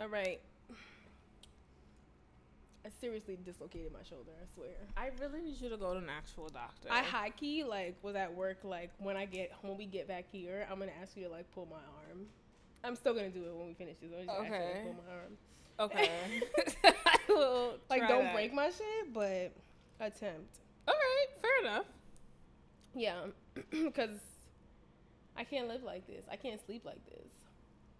All right. I seriously dislocated my shoulder. I swear. I really need you to go to an actual doctor. I high key like was at work. Like when I get when we get back here, I'm gonna ask you to like pull my arm. I'm still gonna do it when we finish this. I'm just okay. Okay. pull my arm. Okay. I will Like don't that. break my shit, but attempt. All right, fair enough. Yeah, because I can't live like this. I can't sleep like this.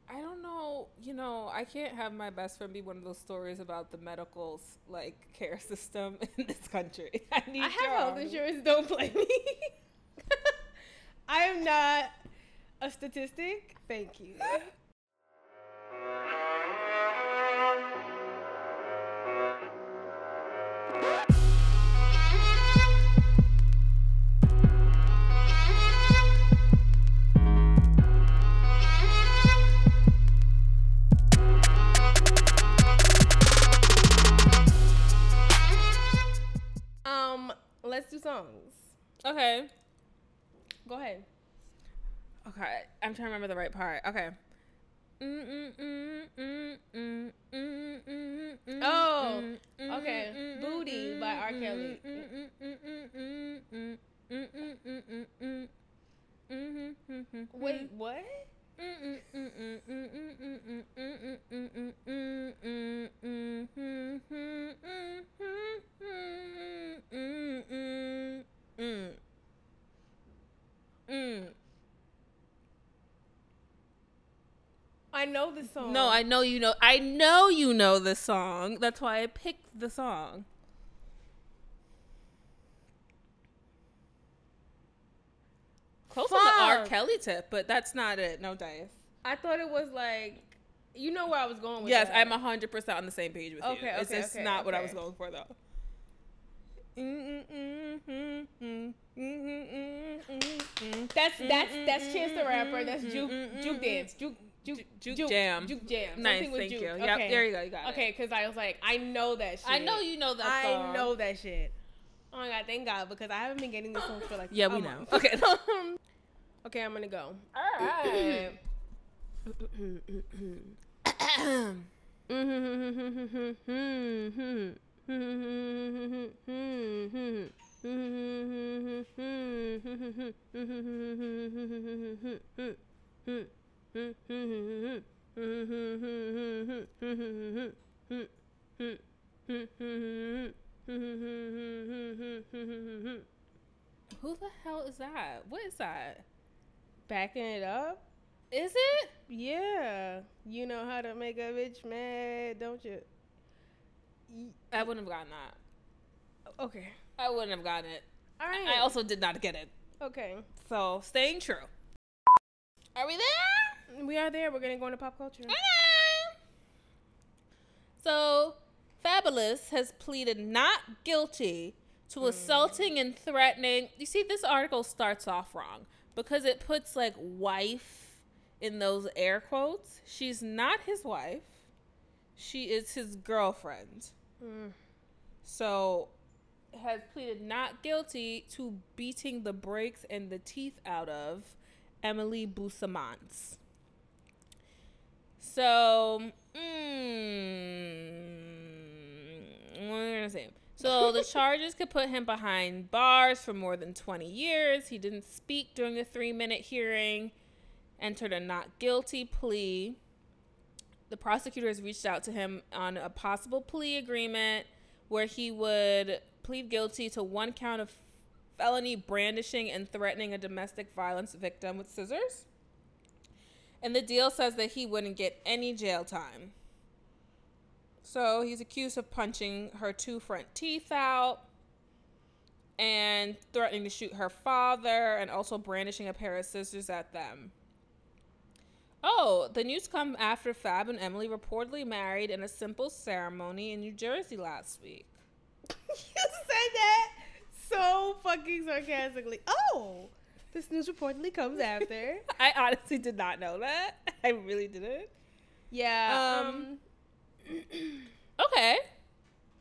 I don't know. You know, I can't have my best friend be one of those stories about the medical like care system in this country. I need. I have health insurance. Don't blame me. I am not a statistic. Thank you. Songs. Okay. Go ahead. Okay. I'm trying to remember the right part. Okay. Oh, okay. Booty by R. Kelly. Mm-hmm. Wait, what? I know this song. No, I know you know. I know you know the song. That's why I picked the song. Close on the R. Kelly tip, but that's not it. No dice. I thought it was like, you know where I was going with Yes, that. I'm hundred percent on the same page with Okay, you. It's okay, just okay, not what I was going for though. That's that's that's Chance the Rapper. That's Juke Juke Dance. Juke Juke Juke Jam. Juke Jam. Nice, Something with thank Juke. you. Okay. Yep, there you go. You got it. Okay, because I was like, I know that shit. I know you know that I song. know that shit. Oh my god, thank God because I haven't been getting this song for like Yeah, we know. Okay. okay, I'm gonna go. All right. Who the hell is that? What is that? Backing it up? Is it? Yeah. You know how to make a bitch mad, don't you? I wouldn't have gotten that. Okay. I wouldn't have gotten it. All right. I also did not get it. okay. So staying true. Are we there? We are there. We're gonna go into pop culture. Okay. So Fabolous has pleaded not guilty to hmm. assaulting and threatening. You see, this article starts off wrong because it puts like wife in those air quotes. She's not his wife. She is his girlfriend. Mm. So has pleaded not guilty to beating the brakes and the teeth out of Emily Bustamante. So, mm, what am I gonna say? So the charges could put him behind bars for more than 20 years. He didn't speak during the three minute hearing, entered a not guilty plea. The prosecutors reached out to him on a possible plea agreement where he would plead guilty to one count of felony brandishing and threatening a domestic violence victim with scissors. And the deal says that he wouldn't get any jail time. So he's accused of punching her two front teeth out and threatening to shoot her father and also brandishing a pair of scissors at them. Oh, the news come after Fab and Emily reportedly married in a simple ceremony in New Jersey last week. you said that so fucking sarcastically. Oh, this news reportedly comes after. I honestly did not know that. I really didn't. yeah. Um, Um. Okay.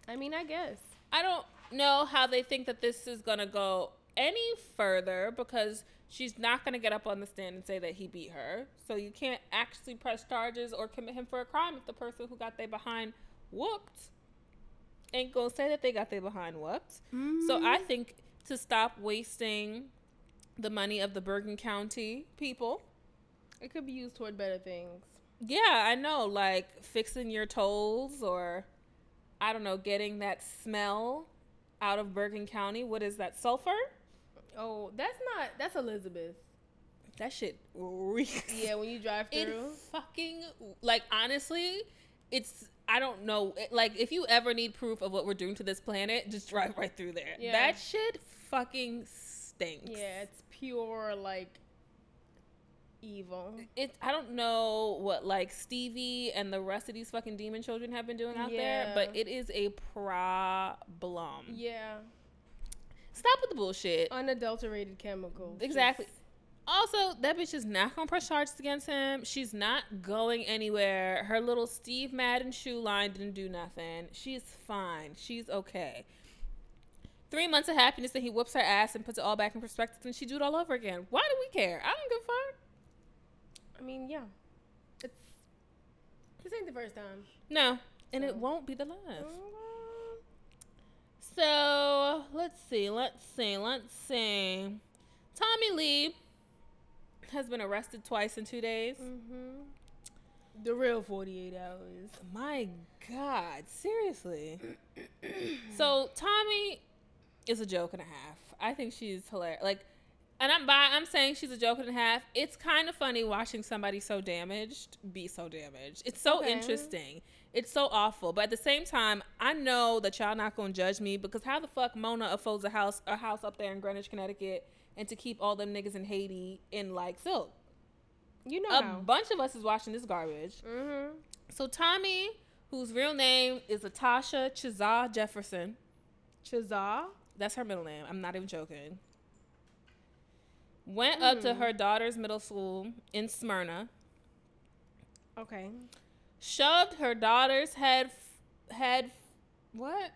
I mean, I guess. I don't know how they think that this is going to go any further because She's not going to get up on the stand and say that he beat her. So you can't actually press charges or commit him for a crime if the person who got they behind whooped ain't going to say that they got they behind whooped. So I mm-hmm. think to stop wasting the money of the Bergen County people. It could be used toward better things. Yeah, I know, like fixing your toes or I don't know, getting that smell out of Bergen County. What is that? Sulfur? Oh, that's not. That's Elizabeth. That shit reeks. Yeah, when you drive It through. fucking like honestly, it's I don't know. It- Like if you ever need proof of what we're doing to this planet, just drive right through there. Yeah. That shit fucking stinks. Yeah, it's pure like evil. It I don't know what like Stevie and the rest of these fucking demon children have been doing out there, but it is a problem. Yeah, Stop with the bullshit. unadulterated chemicals. Exactly. Just- Also, that bitch is not gonna press charges against him. She's not going anywhere. Her little Steve Madden shoe line didn't do nothing. She's fine. She's okay. Three months of happiness, and he whoops her ass and puts it all back in perspective, and she do it all over again. Why do we care? I don't give a fuck. I mean, yeah, it's this ain't the first time. No, and it won't be the last. Mm, So let's see, let's see, let's see. Tommie Lee has been arrested twice in two days. Mm-hmm. The real forty-eight hours. My God, seriously. so Tommie is a joke and a half. I think she's hilarious. Like, and I'm by. I'm saying she's a joke and a half. It's kind of funny watching somebody so damaged be so damaged. It's so Okay. interesting. It's so awful. But at the same time, I know that y'all not gonna judge me because how the fuck Mona affords a house a house up there in Greenwich, Connecticut, and to keep all them niggas in Haiti in like silk. You know A how. bunch of us is watching this garbage. mm-hmm. So Tommie, whose real name is Latasha Chazah Jefferson, Chazah. that's her middle name. I'm not even joking. Went up to Hmm. her daughter's middle school in Smyrna, Okay. shoved her daughter's head head what?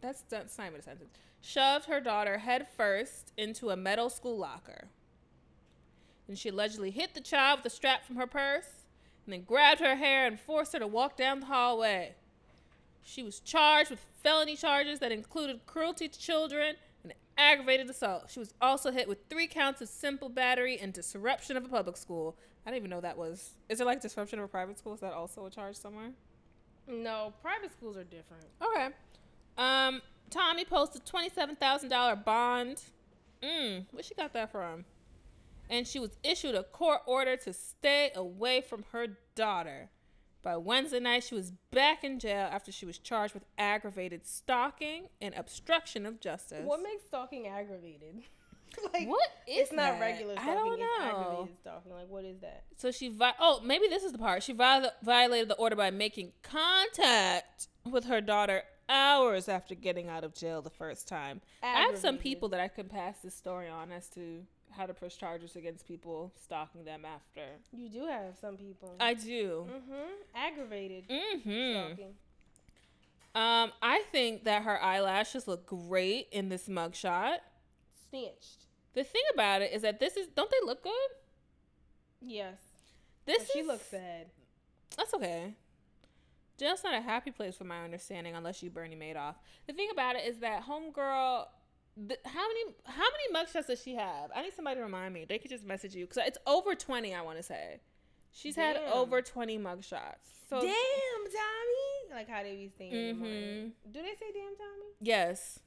That's that's not even a sentence. Shoved her daughter head first into a metal school locker. Then she allegedly hit the child with a strap from her purse and then grabbed her hair and forced her to walk down the hallway. She was charged with felony charges that included cruelty to children aggravated assault. She was also hit with three counts of simple battery and disruption of a public school. I didn't even know that was. Is there like disruption of a private school? Is that also a charge somewhere? No, private schools are different. Okay. Um, Tommie posted twenty-seven thousand dollar bond. Mm, where she got that from? And she was issued a court order to stay away from her daughter. By Wednesday night, she was back in jail after she was charged with aggravated stalking and obstruction of justice. What makes stalking aggravated? like What is it's not that? regular I stalking. don't It's know. aggravated stalking. Like what is that? So she vi- oh maybe this is the part she viol- violated the order by making contact with her daughter hours after getting out of jail the first time. I have some people that I can pass this story on as to how to push charges against people stalking them after. You do have some people. I do. mm-hmm. Aggravated Mm-hmm. stalking. Um, I think that her eyelashes look great in this mugshot. Snitched. The thing about it is that this is don't they look good? Yes. This she looks sad. That's okay. Jail's not a happy place, from my understanding, unless you Bernie Madoff. The thing about it is that homegirl, how many how many mugshots does she have? I need somebody to remind me. They could just message you because it's over twenty. I want to say she's had over twenty mugshots. So damn, Tommy. Like how they be saying. Mhm. mine. Do they say damn, Tommy? yes.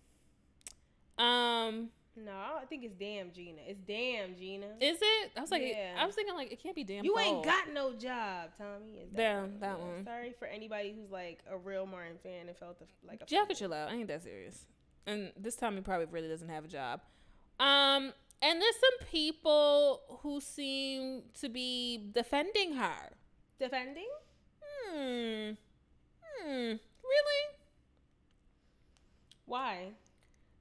Um, No, I think it's damn, Gina. It's damn, Gina. is it? I was like, Yeah. I was thinking like it can't be damn. you ain't got no job, Tommy. Is Damn, that one. Sorry for anybody who's like a real Martin fan and felt the, like a Jack chill out. I ain't that serious. And this time he probably really doesn't have a job. Um, and there's some people who seem to be defending her. defending. Hmm. Hmm. Really? Why?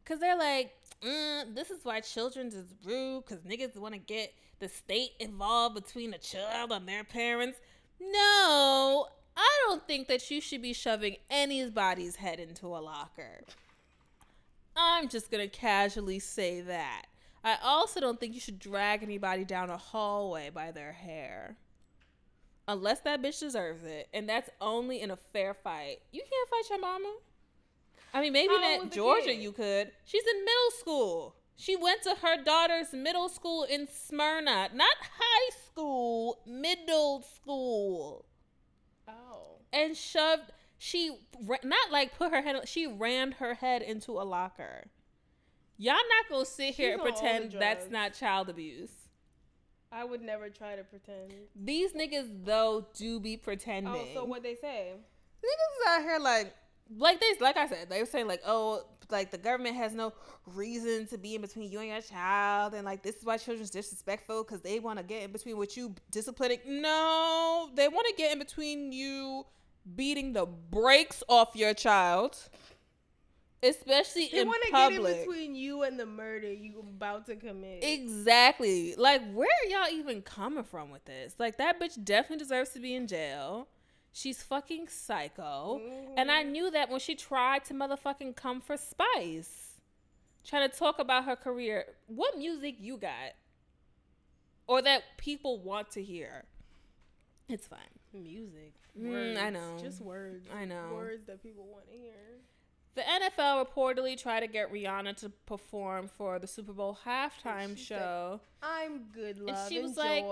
Cause they're like, mm, this is why children's is rude. Cause niggas want to get the state involved between a child and their parents. No, I don't think that you should be shoving anybody's head into a locker. I'm just gonna casually say that. I also don't think you should drag anybody down a hallway by their hair. Unless that bitch deserves it. And that's only in a fair fight. You can't fight your mama. I mean, maybe How in Georgia you could. She's in middle school. She went to her daughter's middle school in Smyrna. Not high school, middle school. Oh. And shoved, she, not like put her head, she rammed her head into a locker. Y'all not gonna sit here She's and on all the pretend that's not child abuse. I would never try to pretend. These niggas though do be pretending. Oh, so what they say? niggas out here like like they like I said, they were saying like, oh, like the government has no reason to be in between you and your child, and like this is why children's disrespectful because they want to get in between what you disciplining. No, they want to get in between you beating the brakes off your child, especially They in public. They want to get in between you and the murder you about to commit. Exactly. Like, where are y'all even coming from with this? Like, that bitch definitely deserves to be in jail. She's fucking psycho. And I Mhm. knew that when she tried to motherfucking come for Spice, trying to talk about her career. What music you got? Or that people want to hear? It's fine. Music. Mm, I know. Just words. I know. Words that people want to hear. The NFL reportedly tried to get Rihanna to perform for the Super Bowl halftime show. I'm good, love. she was like,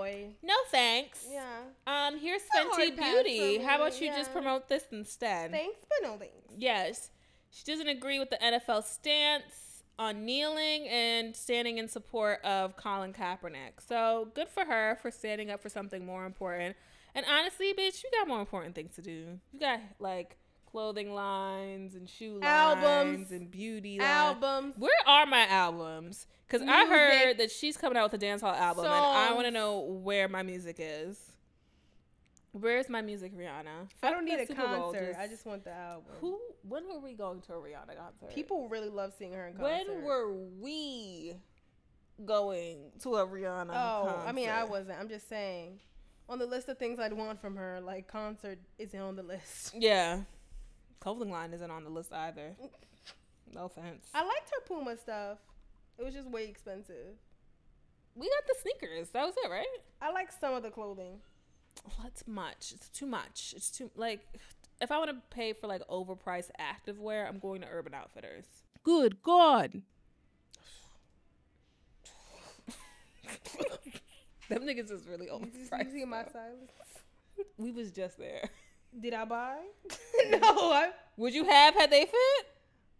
No thanks. yeah. Um, here's Fenty Beauty. How about you just promote this instead? Thanks, but no thanks. yes. She doesn't agree with the NFL stance on kneeling and standing in support of Colin Kaepernick. So good for her for standing up for something more important. And honestly, bitch, you got more important things to do. You got like clothing lines and shoe Albums. lines and beauty lines. Albums. Where are my albums? Because I heard that she's coming out with a dancehall album, and I want to know where my music is. Where's my music, Rihanna? I don't need a Super concert. just- I just want the album. Who? When were we going to a Rihanna concert? People really love seeing her in concert. When were we going to a Rihanna? Oh, I mean, I wasn't. I'm just saying. On the list of things I'd want from her, like concert isn't on the list. Yeah, clothing line isn't on the list either. No offense. I liked her Puma stuff. It was just way expensive. We got the sneakers. That was it, right? I like some of the clothing. Well, that's much. It's too much. It's too like if I want to pay for like overpriced activewear, I'm going to Urban Outfitters. Good God. Them niggas is really just, you see my silence? we was just there. Did I buy? no, I. Would you have had they fit?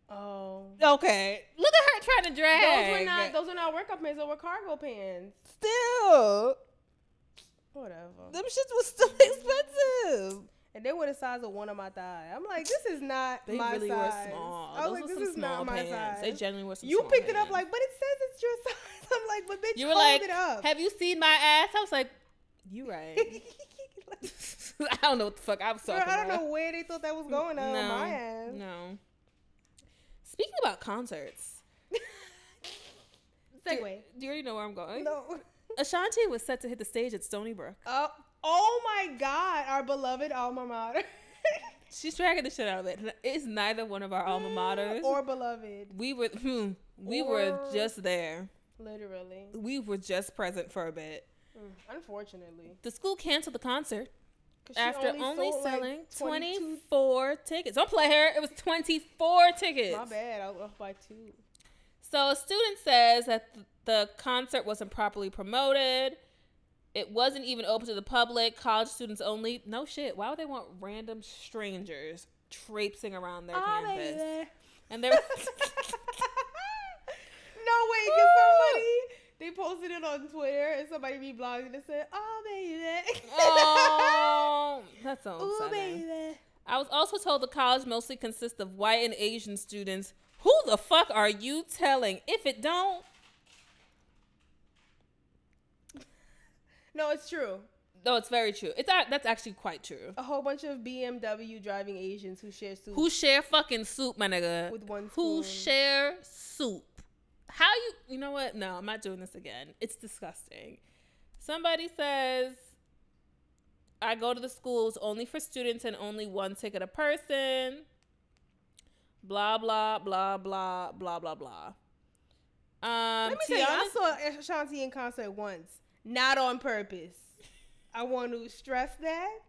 Oh. Okay. Look at her trying to drag. Those were not. Those were not workout pants. Those were cargo pants. Still, Whatever. them shits was still expensive. And they were the size of one of my thigh. I'm like, this is not They my really size. were small. I Those was were like, this is small not my size. They genuinely were some you picked it up like, but it says it's your size. I'm like, but bitch, You were hold like, it up. "Have you seen my ass?" I was like, "You right." I don't know what the fuck I was Girl, talking I don't about. know where they thought that was going on no, my ass. no. Speaking about concerts, Segue. do you already know where I'm going? No. Ashanti was set to hit the stage at Stony Brook. Oh, oh my God, our beloved alma mater. She's dragging the shit out of it. It's neither one of our alma maters. or beloved, we were, hmm, we were just there. Literally. We were just present for a bit. Mm, unfortunately. The school canceled the concert after only, sold, selling 22 24 tickets. Don't play her. It was 24 tickets. My bad. I was off by two. So a student says that the concert wasn't properly promoted. It wasn't even open to the public. College students only. No shit. Why would they want random strangers traipsing around their Oh, campus? baby. And they're no way, cause somebody they posted it on Twitter and somebody be blogging and said, "Oh baby, oh, that's so Ooh, upsetting. baby." I was also told the college mostly consists of white and Asian students. Who the fuck are you telling? If it don't, No, it's true. no, it's very true. It's a- that's actually quite true. A whole bunch of BMW driving Asians who share soup Who share fucking soup, my nigga? with one Who share soup? How you? You know what? No, I'm not doing this again. It's disgusting. Somebody says, "I go to the schools only for students and only one ticket a person." Blah blah blah blah blah blah blah. Um, Let me tell you, I saw Ashanti in concert once, not on purpose. I want to stress that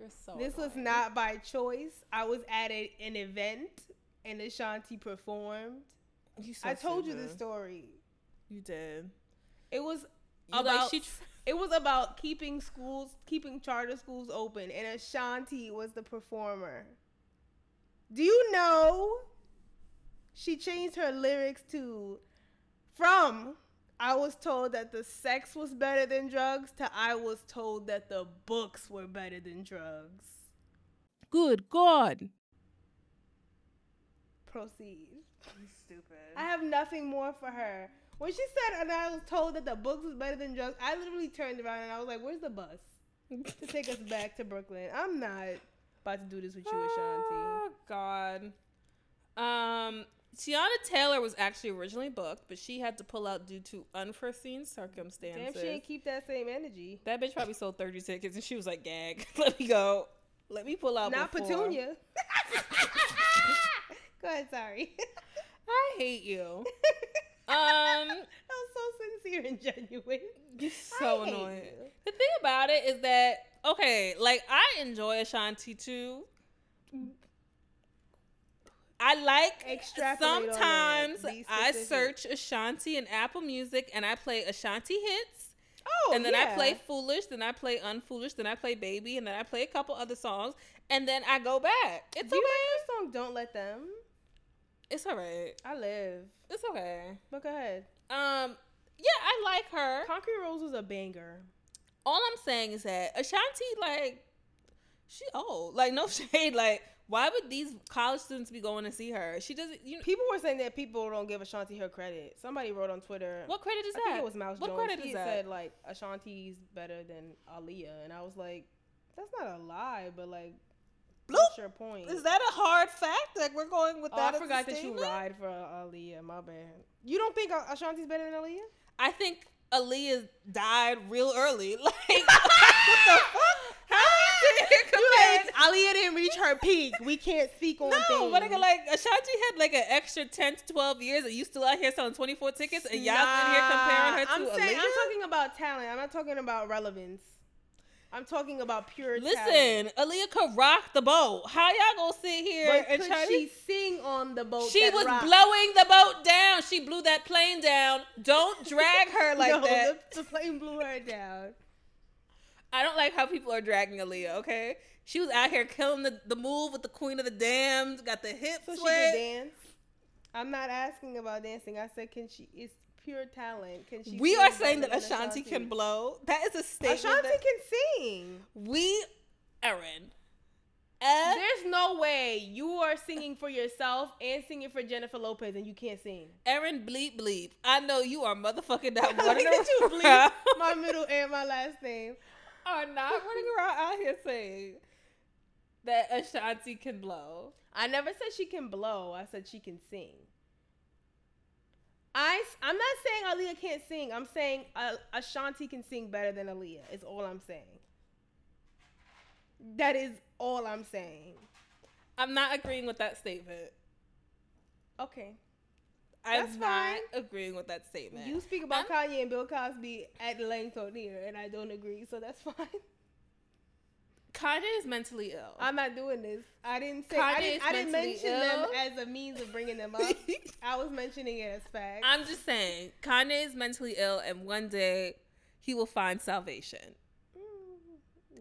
You're so this was not by choice. I was at a, an event and Ashanti performed. You so I told you this story. You did. It was You about like she. Tr- it was about keeping schools, keeping charter schools open, and Ashanti was the performer. Do you know? She changed her lyrics to from I was told that the sex was better than drugs to I was told that the books were better than drugs. Good God. Proceed. Stupid. I have nothing more for her. When she said, and I was told that the books was better than drugs, I literally turned around and I was like, "Where's the bus to take us back to Brooklyn?" I'm not about to do this with you, Ashanti. Oh God. Um, Teyana Taylor was actually originally booked, but she had to pull out due to unforeseen circumstances. Damn, she didn't keep that same energy. that bitch probably sold thirty tickets, and she was like, "Gag, let me go, let me pull out." Not before." Petunia. Go ahead, sorry. I hate you. Um, that was so sincere and genuine. you're so annoying. you. The thing about it is that okay, like I enjoy Ashanti too. I like sometimes I search Ashanti in Apple Music and I play Ashanti hits. Oh, and then I play Foolish, then I play Unfoolish, then I play Baby, and then I play a couple other songs, and then I go back. It's Do you like song "Don't Let Them"? It's alright. I live. It's okay. But go ahead. Um, yeah, I like her. Concrete Rose was a banger. all I'm saying is that Ashanti, like, she old. Like, no shade. Like, why would these college students be going to see her? She doesn't. You know, People were saying that people don't give Ashanti her credit. Somebody wrote on Twitter. what credit is I that? think it was Mouse What Jones. credit he is that? said like Ashanti's better than Aaliyah, and I was like, that's not a lie, but like, Bloop. your point? Is that a hard fact? Like, we're going with oh, that. I as a forgot that you ride for Aaliyah. My bad. You don't think Ashanti's better than Aaliyah? I think Aaliyah died real early. Like, what the fuck? How sitting? Aaliyah didn't reach her peak. We can't speak on No, things. No, but nigga, like Ashanti had like an extra 10 to 12 years and you still out here selling 24 tickets and y'all in here comparing her to I'm saying Aaliyah? I'm talking about talent. I'm not talking about relevance. I'm talking about pure talent. Listen, Aaliyah could rock the boat. How y'all gonna sit here But and try she to? sing on the boat? She was rocked? blowing the boat down. She blew that plane down. Don't drag her like no, that. The, the plane blew her down. I don't like how people are dragging Aaliyah. Okay, she was out here killing the, the move with the Queen of the Damned. Got the hip So she can dance. I'm not asking about dancing. I said, can she? It's pure talent. Can she? We are saying that than Ashanti can blow. That is a statement. Ashanti that can sing. we, Erin. Uh, There's no way you are singing for yourself and singing for Jennifer Lopez and you can't sing. Erin bleep bleep. I know you are motherfucking that Look Did you bleep my middle and my last name. are not running around out here saying that Ashanti can blow. I never said she can blow. I said she can sing. I, I'm not saying Aaliyah can't sing. I'm saying uh, Ashanti can sing better than Aaliyah. Is all I'm saying. That is all I'm saying. I'm not agreeing with that statement. Okay. I'm That's not fine. agreeing with that statement. You speak about Kanye and Bill Cosby at length on here, and I don't agree, so that's fine. Kanye is mentally ill. I'm not doing this. I didn't say. I didn't, I didn't mention them as a means of bringing them up. I was mentioning it as fact. I'm just saying, Kanye is mentally ill, and one day he will find salvation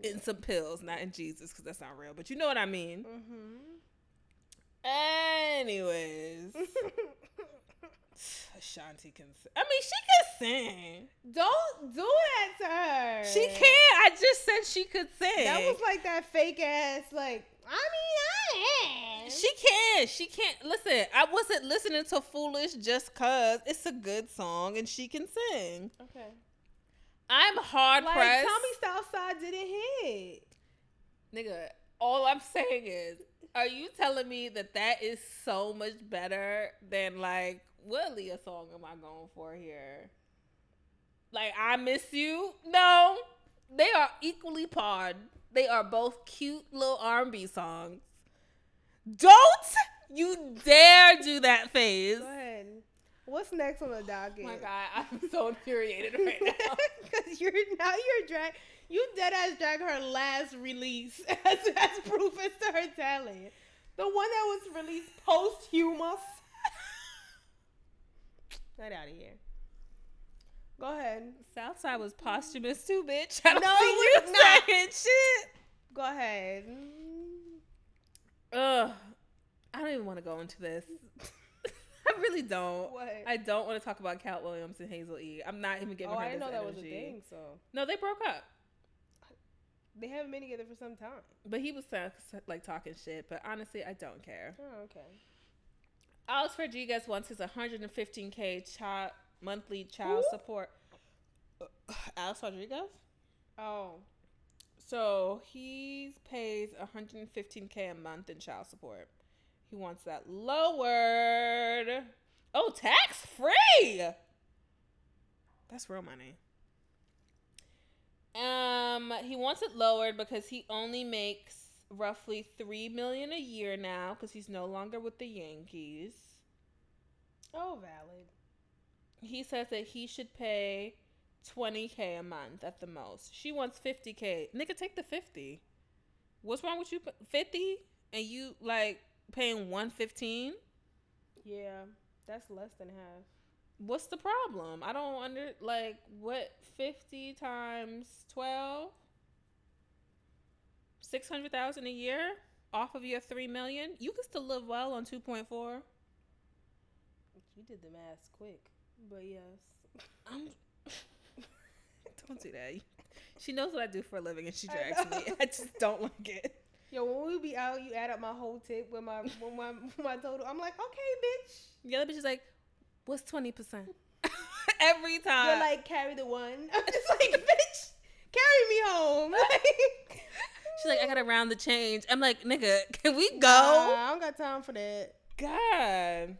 in some pills, not in Jesus, because that's not real. But you know what I mean. Mm-hmm. Anyways, Ashanti can. Sing. I mean, she can sing. Don't do that to her. She can. I just said she could sing. That was like that fake ass. Like I mean, I am. She can. She can't. Listen, I wasn't listening to Foolish just cause it's a good song and she can sing. okay. I'm hard Like pressed. Tommy Southside didn't hit. Nigga, all I'm saying is, are you telling me that that is so much better than like what Leah song am I going for here? Like I miss you? No, they are equally parred. They are both cute little R&B songs. Don't you dare do that phase. Go. What's next on the docket? Oh my god, I'm so infuriated right now. Because you're now you're drag you dead ass drag her last release as, as proof as to her talent. The one that was released posthumous. Get out of here. Go ahead. Southside was posthumous too, bitch. I don't No, see you not. saying shit. Go ahead. Ugh. I don't even want to go into this. I really don't. What? I don't want to talk about Katt Williams and Hazel E. I'm not even giving oh, her I didn't know that was a thing. So No, they broke up. they haven't been together for some time. But he was like talking shit. But honestly, I don't care. Oh, okay. Alex Rodriguez wants his 115k child monthly child Who? support. Alex Rodriguez. Oh, So he pays 115k a month in child support. He wants that lowered. Oh, tax free. That's real money. Um, he wants it lowered because he only makes roughly three million a year now because he's no longer with the Yankees. oh, valid. He says that he should pay 20k a month at the most. She wants 50k. Nigga, take the 50. What's wrong with you? 50 and you like paying 115? Yeah, that's less than half. What's the problem? I don't under like what 50 times 12? 600,000 a year off of your 3 million? You can still live well on 2.4. You did the math quick, but yes. I'm Don't do that. She knows what I do for a living and she I drags me. I just don't like it. Yo, when we be out, you add up my whole tip with my with my with my total. I'm like, okay, bitch. The other bitch is like, "What's twenty percent?" Every time. You're like, carry the one. I'm just like, bitch, carry me home. Like, She's like, "I gotta round the change." I'm like, "Nigga, can we go?" Nah, I don't got time for that. God,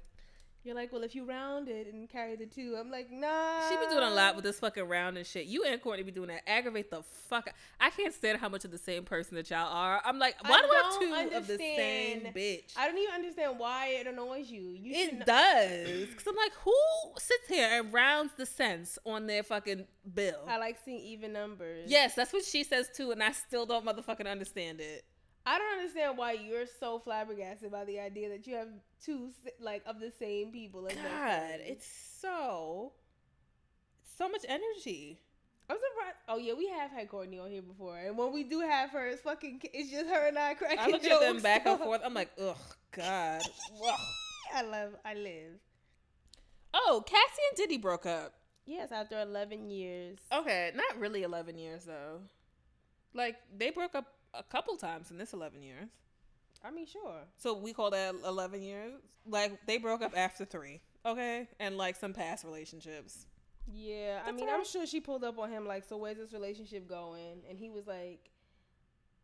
You're like, well, if you round it and carry the two, I'm like, nah. she be doing a lot with this fucking round and shit. You and Courtney be doing that. Aggravate the fuck. I can't stand how much of the same person that y'all are. I'm like, why do I have two of the same bitch? I don't even understand why it annoys you. You It does. Cause I'm like, who sits here and rounds the cents on their fucking bill? I like seeing even numbers. Yes, that's what she says too, and I still don't motherfucking understand it. I don't understand why you're so flabbergasted by the idea that you have two like of the same people. As God, it's so it's so much energy. I'm surprised. Oh yeah, we have had Courtney on here before, and when we do have her, it's fucking. It's just her and I cracking I look jokes. at them back and forth. I'm like, ugh, God. I love. I live. Oh, Cassie and Diddy broke up. Yes, after 11 years. Okay, not really 11 years though. Like they broke up a couple times in this 11 years. I mean, sure. So we call that 11 years. Like they broke up after three. Okay, and like some past relationships. Yeah, I mean, all I'm sure she pulled up on him like, so where's this relationship going? And he was like,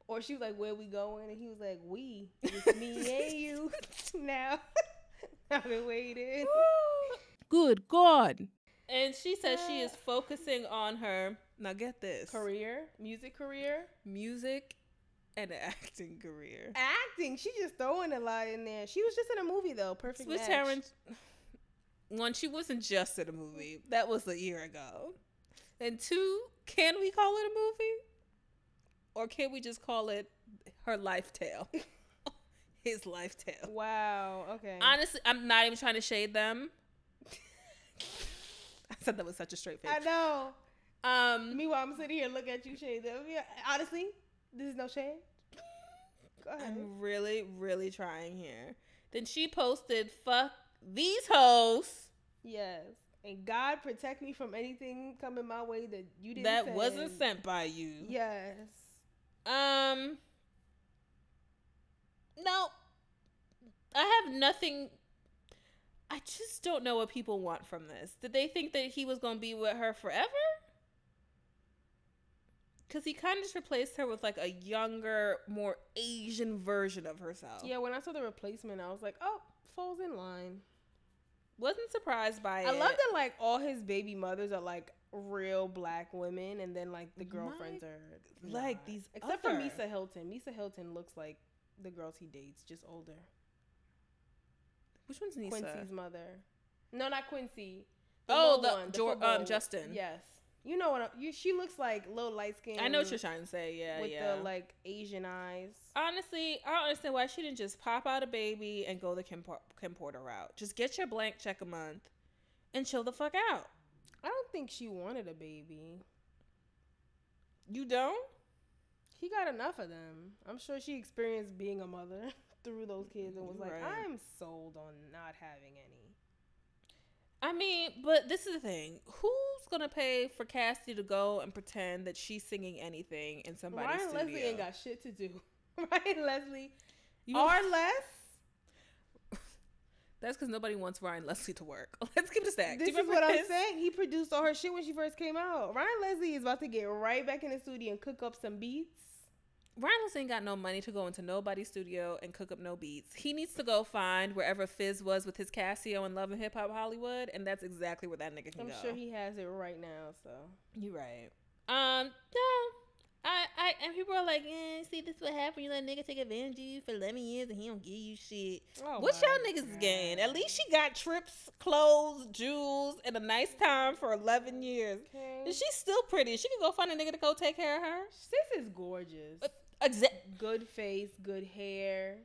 or she was like, where we going? And he was like, we, it's me and you. now, I've been waiting. Good God. And she says she is focusing on her. Now get this. Career, music career, music and acting career. acting. She just throwing a lot in there. She was just in a movie though. Perfect Switch match. One, she wasn't just in a movie. That was a year ago. And two, can we call it a movie? Or can we just call it her life tale? His life tale. Wow. Okay. Honestly, I'm not even trying to shade them. I said that was such a straight face. I know. Um, Meanwhile, I'm sitting here looking at you shade them. Yeah, honestly, this is no shade. Go ahead. I'm really, really trying here. Then she posted, fuck these hoes Yes. And God protect me from anything coming my way that you didn't that send. wasn't sent by you. Yes. Um. No. I have nothing. I just don't know what people want from this. Did they think that he was going to be with her forever? Because he kind of just replaced her with like a younger, more Asian version of herself. Yeah, when I saw the replacement, I was like, oh, falls in line. Wasn't surprised by I it. I love that like all his baby mothers are like real black women, and then like the girlfriends My- are like not. these Except other- for Misa Hilton. Misa Hilton looks like the girls he dates, just older. Which one's Nisa? Quincy's mother. No, not Quincy. Oh, the one, Jor- football um. Justin. Yes. You know what? I- You she looks like little light skin. I know what you're trying to say. Yeah, with yeah. the like Asian eyes. Honestly, I don't understand why she didn't just pop out a baby and go the Kim, Kim Porter route. Just get your blank check a month and chill the fuck out. I don't think she wanted a baby. You don't? He got enough of them. I'm sure she experienced being a mother through those kids and was like, I'm sold on not having any. I mean, but this is the thing. Who's gonna pay for Cassie to go and pretend that she's singing anything in somebody's Ryan studio? Leslie ain't got shit to do. Ryan Leslie You- or less. That's because nobody wants Ryan Leslie to work. Let's keep this stacked. Do This you is what I'm saying. He produced all her shit when she first came out. Ryan Leslie is about to get right back in the studio and cook up some beats. Ryan ain't got no money to go into nobody's studio and cook up no beats. He needs to go find wherever Fizz was with his Casio and Love and Hip Hop Hollywood, and that's exactly where that nigga can I'm go. sure he has it right now. So You're right. Um, no, I, I, and people are like, eh, see, this what happened. You let a nigga take advantage of you for 11 years and he don't give you shit. Oh what y'all niggas is getting? At least she got trips, clothes, jewels, and a nice time for 11 years. okay. And she's still pretty. She can go find a nigga to go take care of her. Sis is gorgeous. Uh, Exa- Good face, good hair.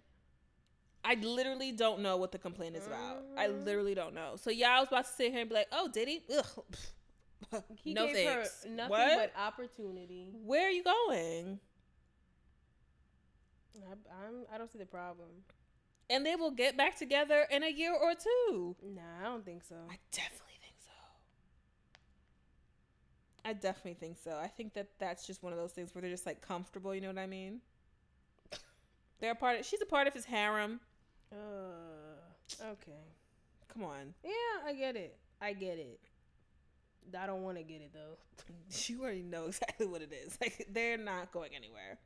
I literally don't know what the complaint is about. I Mhm. literally don't know. So y'all was about to sit here and be like, "Oh, did he? Ugh. He no gave thanks. her nothing What? but opportunity. Where are you going? I, I'm, I don't see the problem. And they will get back together in a year or two. Nah, I don't think so. I definitely think so. I definitely think so. I think that that's just one of those things where they're just like comfortable. You know what I mean? They're a part. Of, she's a part of his harem. Uh, okay. Come on, Yeah, I get it. I get it. I don't want to get it though. you already know exactly what it is. Like they're not going anywhere.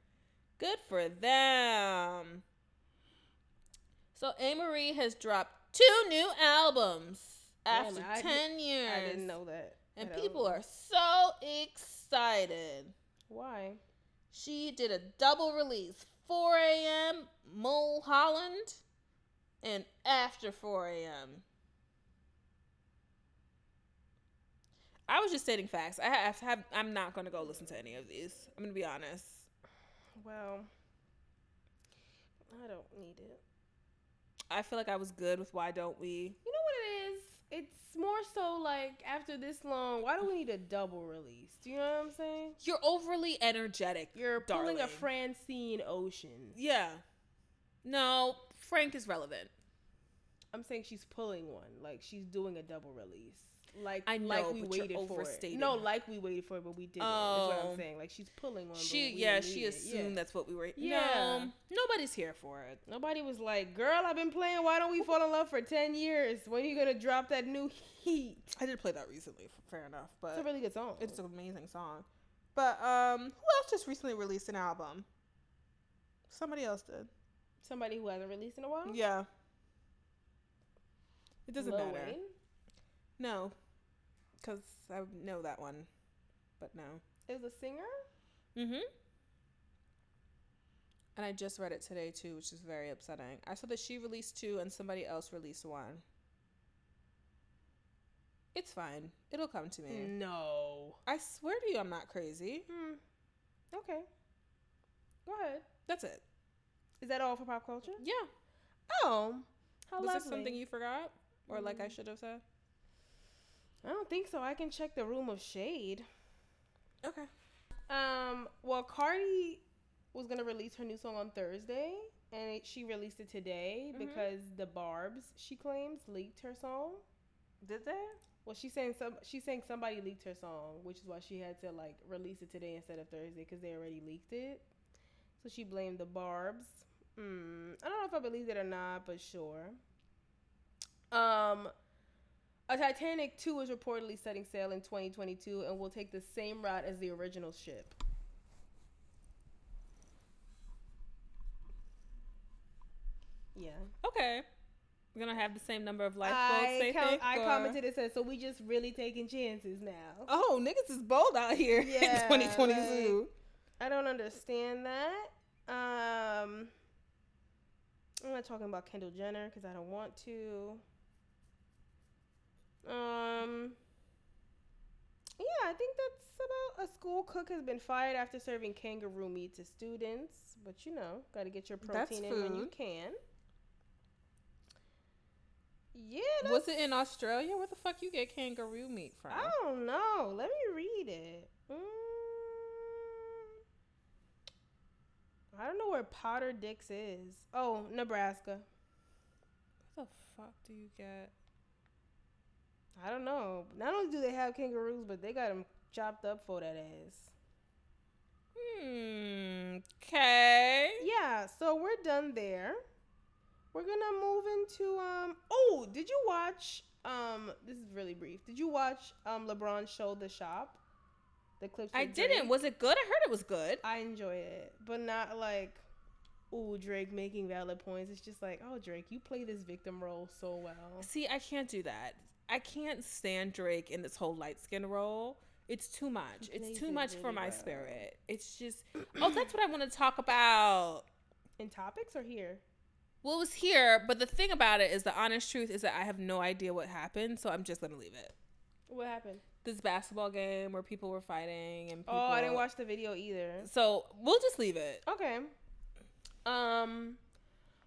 Good for them. So Amerie has dropped two new albums after ten years. I didn't know that. And people are so excited. Why? She did a double release 4 a.m. Mulholland and after 4 a.m. I was just stating facts. I have, have I'm not going to go listen to any of these. I'm going to be honest. Well, I don't need it. I feel like I was good with why don't we? You know what it is? It's more so like after this long, why do we need a double release? Do you know what I'm saying? You're overly energetic. You're pulling a. Francine Ocean. Yeah. No, Frank is relevant. I'm saying she's pulling one. Like she's doing a double release. Like I know, like we waited for it. No, like we waited for it, but we didn't. Is what Oh. I'm saying. Like she's pulling one. She yeah, she assumed Yeah. that's what we were. Yeah. No, nobody's here for it. Nobody was like, "Girl, I've been playing. Why don't we fall in love for ten years? When are you gonna drop that new heat?" I did play that recently. Fair enough, but It's a really good song. it's an amazing song. But um, who else just recently released an album? Somebody else did. Somebody who hasn't released in a while. Yeah. It doesn't Lil matter. Wayne? No, because I know that one, but no. is a singer. Mm-hmm. And I just read it today too, which is very upsetting. I saw that she released two and somebody else released one. It's fine. It'll come to me. No. I swear to you, I'm not crazy. Hmm. Okay. Go ahead. That's it. Is that all for pop culture? Yeah. Oh, how Was lovely. there something you forgot, or like I Mm. should have said? I don't think so. I can check the room of shade. Okay. Um. Well, Cardi was gonna release her new song on Thursday, and it, she released it today Mhm. because the Barb's she claims leaked her song. Did they? Well, she's saying some. She's saying somebody leaked her song, which is why she had to like release it today instead of Thursday because they already leaked it. So she blamed the Barb's. Mm, I don't know if I believe it or not, but sure. Um, a Titanic two is reportedly setting sail in 2022 and will take the same route as the original ship. Yeah. Okay. We're gonna have the same number of lifeboats. I, they com- think, I or- commented and said, so we just really taking chances now. Oh, niggas is bold out here Yeah, in 2022. I don't understand that. Um, I'm not talking about Kendall Jenner because I don't want to. Um. Yeah, I think that's about a school cook has been fired after serving kangaroo meat to students. But you know, got to get your protein in when you can. Yeah, that's, Was it in Australia? Where the fuck you get kangaroo meat from? I don't know. Let me read it. Mm. I don't know where Potter Dix is. Oh, Nebraska. What the fuck do you get? I don't know. Not only do they have kangaroos, but they got them chopped up for that ass. Hmm. Okay. Yeah, so we're done there. We're gonna move into um. Oh, did you watch um? This is really brief. Did you watch um LeBron's show The Shop? The clips. I didn't. Drake? Was it good? I heard it was good. I enjoyed it, but not like, ooh, Drake making valid points. It's just like, oh, Drake, you play this victim role so well. See, I can't do that. I can't stand Drake in this whole light skin role. It's too much. It's too much for my well. spirit. It's just Oh, that's what I want to talk about. In topics or here? Well, it was here, but the thing about it is the honest truth is that I have no idea what happened, so I'm just going to leave it. What happened? This basketball game where people were fighting and people Oh, I didn't watch the video either. So, we'll just leave it. Okay. Um,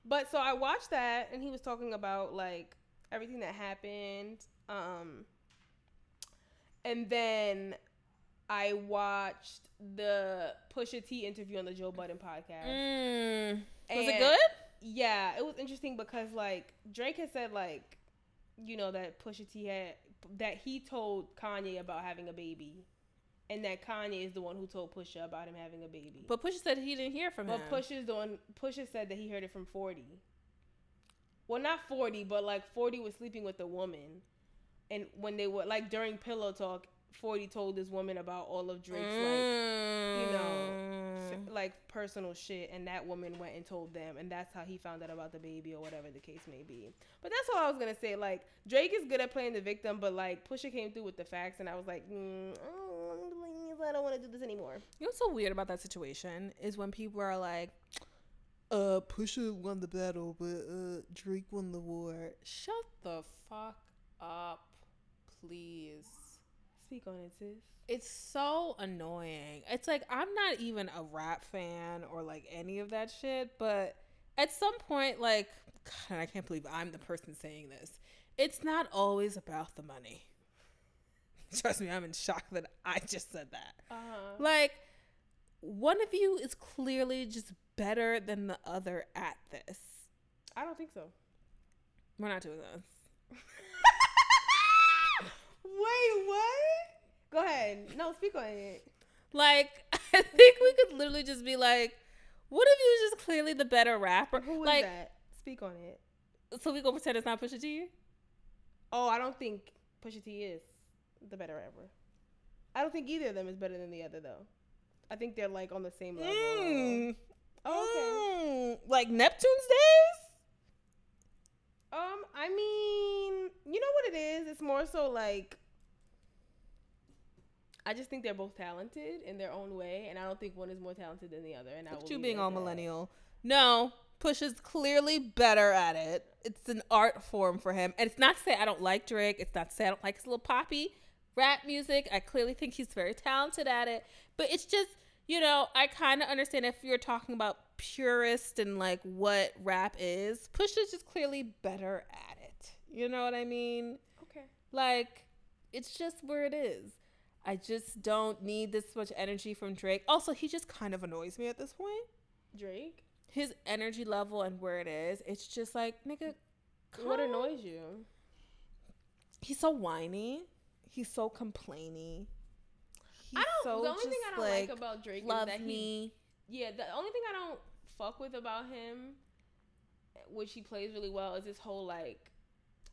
but so I watched that, and he was talking about like everything that happened. Um, and then I watched the Pusha T interview on the Joe Budden podcast. Mm. Was it good? Yeah, it was interesting because like Drake had said like, you know that Pusha T had that he told Kanye about having a baby, and that Kanye is the one who told Pusha about him having a baby. But Pusha said he didn't hear from But him. But Pusha's the one. Pusha said that he heard it from Forty. Well, not Forty, but like Forty was sleeping with a woman, and when they were like during pillow talk, Forty told this woman about all of Drake's like you know, Mm. like personal shit, and that woman went and told them, and that's how he found out about the baby or whatever the case may be. But that's all I was gonna say. Like Drake is good at playing the victim, but like Pusha came through with the facts, and I was like, mm, I don't want to do this anymore. You know what's so weird about that situation is when people are like, uh, Pusha won the battle, but uh, Drake won the war. Shut the fuck up, please. Speak on it, sis. It's so annoying. It's like I'm not even a rap fan or like any of that shit, but at some point, like, God, I can't believe I'm the person saying this. It's not always about the money. Trust me, I'm in shock that I just said that. Uh huh. Like, one of you is clearly just better than the other at this. I don't think so. We're not doing this. Wait, what? Go ahead. No, speak on it. Like, I think we could literally just be like, what if you just clearly the better rapper? Who is like, that? Speak on it. so we gonna pretend it's not Pusha T? Oh, I don't think Pusha T is the better rapper. I don't think either of them is better than the other though. I think they're like on the same level. Mm. Oh, Mm. Like Neptune's days? Um, I mean, you know what it is? It's more so like I just think they're both talented in their own way, and I don't think one is more talented than the other. And I Look will you being all that. millennial. No, Push is clearly better at it. It's an art form for him. And it's not to say I don't like Drake. It's not to say I don't like his little poppy rap music. I clearly think he's very talented at it. But it's just, you know, I kind of understand if you're talking about purist and like what rap is, Push is just clearly better at it. You know what I mean? Okay. Like, it's just where it is. I just don't need this much energy from Drake. Also, he just kind of annoys me at this point. Drake. His energy level and where it is, it's just like, nigga, What annoys you? He's so whiny. He's so complainy. He's I don't. so the only thing I don't like, about Drake is that he. Yeah, the only thing I don't fuck with about him, which he plays really well, is this whole like,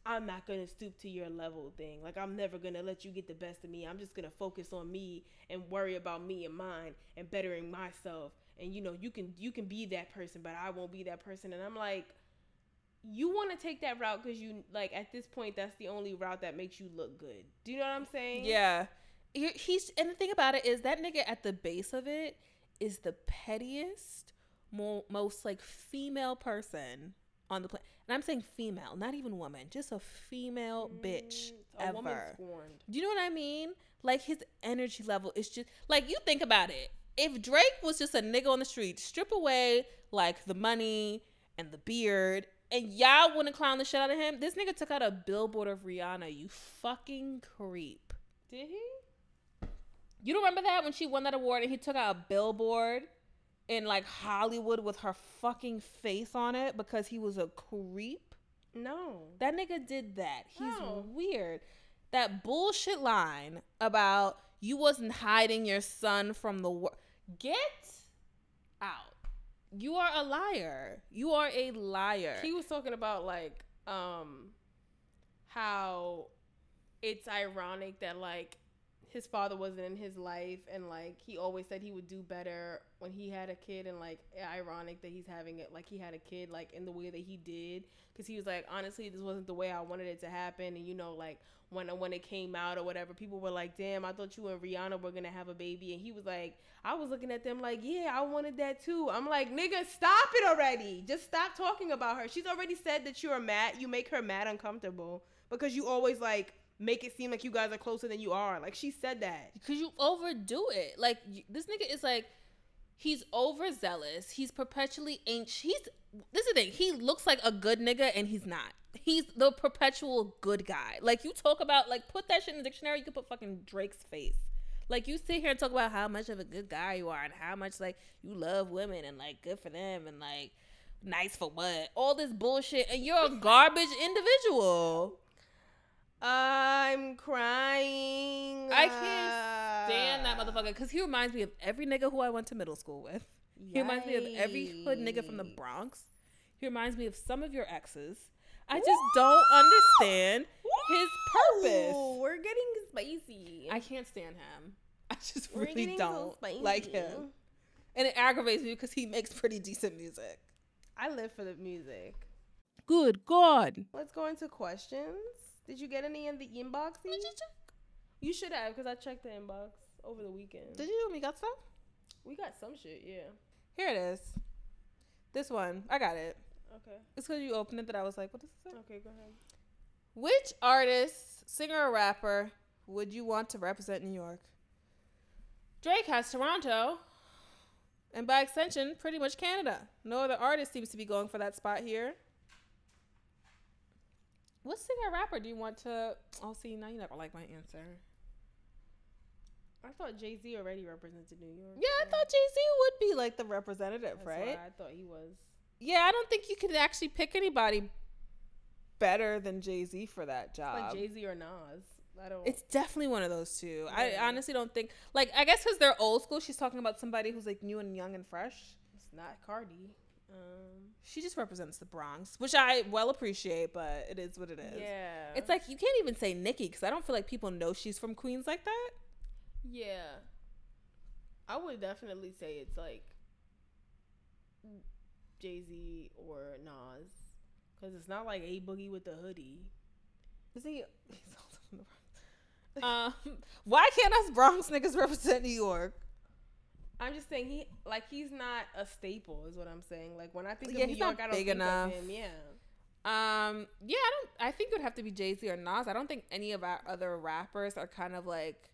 I'm not gonna stoop to your level thing. Like I'm never gonna let you get the best of me. I'm just gonna focus on me and worry about me and mine and bettering myself. And you know, you can you can be that person, but I won't be that person. And I'm like, you want to take that route because you like at this point that's the only route that makes you look good. Do you know what I'm saying? Yeah. He- He's and the thing about it is that nigga at the base of it is the pettiest, mo- most like female person on the planet. And I'm saying female, not even woman, just a female bitch Mm, a ever. Do you know what I mean? Like his energy level is just like you think about it. If Drake was just a nigga on the street, strip away like the money and the beard, and y'all wouldn't clown the shit out of him. This nigga took out a billboard of Rihanna. You fucking creep. Did he? You don't remember that when she won that award and he took out a billboard in like Hollywood with her fucking face on it because he was a creep? No. That nigga did that. He's How? weird. That bullshit line about you wasn't hiding your son from the world. Get out. You are a liar. You are a liar. He was talking about like um how it's ironic that like his father wasn't in his life and like he always said he would do better when he had a kid and like ironic that he's having it like he had a kid like in the way that he did. Because he was like honestly this wasn't the way I wanted it to happen. And you know like when when it came out or whatever people were like damn I thought you and Rihanna were gonna have a baby. And he was like I was looking at them like yeah I wanted that too. I'm like nigga stop it already. Just stop talking about her. She's already said that you're mad you make her mad uncomfortable because you always like make it seem like you guys are closer than you are like she said that because you overdo it. Like y- this nigga is like, he's overzealous. He's perpetually ancient. He's this is the thing. He looks like a good nigga and he's not. He's the perpetual good guy. Like you talk about, like put that shit in the dictionary. You could put fucking Drake's face. Like you sit here and talk about how much of a good guy you are and how much like you love women and like good for them and like nice for what all this bullshit and you're a garbage individual. I'm crying I can't stand that motherfucker because he reminds me of every nigga who I went to middle school with. He reminds me of every hood nigga from the Bronx. He reminds me of some of your exes. I just don't understand his purpose. we're getting spicy I can't stand him. I just We're really don't like him. And it aggravates me because he makes pretty decent music. I live for the music Good God. let's go into questions did you get any in the inbox Did you you should have because I checked the inbox over the weekend Did you? We got some? we got some shit yeah Here it is. This one. I got it. okay It's because you opened it that I was like, what does it say? okay go ahead Which artist, singer, or rapper would you want to represent New York? Drake has Toronto, and by extension, pretty much Canada. No other artist seems to be going for that spot here. What singer rapper do you want to? Oh, see, now you never like my answer. I thought Jay Z already represented New York Yeah, I thought Jay Z would be like the representative, that's right? I thought he was Yeah, I don't think you could actually pick anybody better than Jay Z for that job. like Jay Z or Nas I don't It's definitely one of those two. I honestly don't think like I guess because they're old school. She's talking about somebody who's like new and young and fresh. it's not Cardi um She just represents the Bronx, which I well appreciate, but it is what it is. yeah It's like you can't even say Nicki because I don't feel like people know she's from Queens like that. Yeah. I would definitely say it's like Jay Z or Nas. Because it's not like A Boogie with the hoodie. Is he? He's also from the Bronx. um, why can't us Bronx niggas represent New York? I'm just saying he like he's not a staple is what I'm saying. Like when I think Yeah, of New he's York, not I don't big think enough. of him. Yeah. Um, yeah, I don't. I think it would have to be Jay Z or Nas. I don't think any of our other rappers are kind of like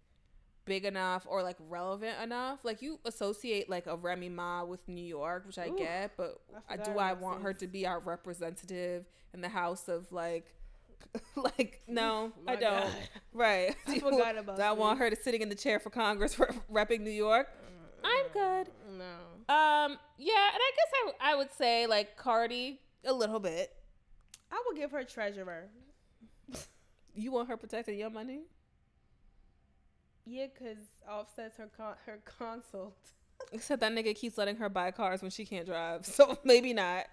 big enough or like relevant enough. Like you associate like a Remy Ma with New York, which I Oof, get, but I do I want her to be our representative in the house of like, like no, My I don't. God. Right. I forgot about Do I want her to sitting in the chair for Congress re- repping New York? I'm good. No. Um, yeah, and I guess I, w- I would say like Cardi a little bit. I would give her treasurer. You want her protecting your money? Yeah, because Offset's her con- her consult. Except that nigga keeps letting her buy cars when she can't drive. So maybe not.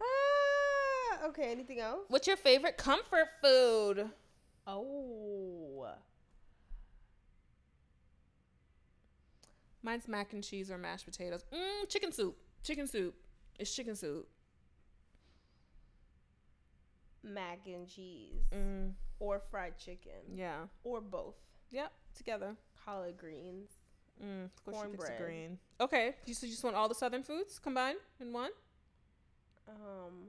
Ah, okay, anything else? What's your favorite comfort food? Oh. Mine's mac and cheese or mashed potatoes. Mm, chicken soup. Chicken soup. It's chicken soup. Mac and cheese. Mm, Or fried chicken. yeah. Or both. Yep. Together. Collard greens. Mm, of course she picks the Cornbread. green. Okay. You so you just want all the southern foods combined in one? Um.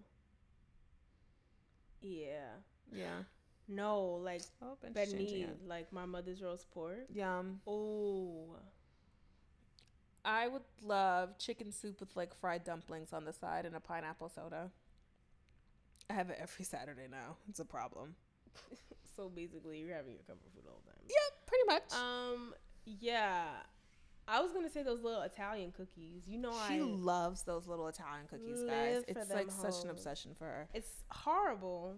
Yeah. Yeah. No, like Oh, bench changing Benny, it. like my mother's roast pork. Yum. Oh. I would love chicken soup with like fried dumplings on the side and a pineapple soda. I have it every Saturday now. It's a problem. So basically, you're having your comfort food all the time. Yeah, pretty much. Um. Yeah. I was gonna say those little Italian cookies. You know, I she I. loves those little Italian cookies, guys. It's like such an obsession for her. It's horrible.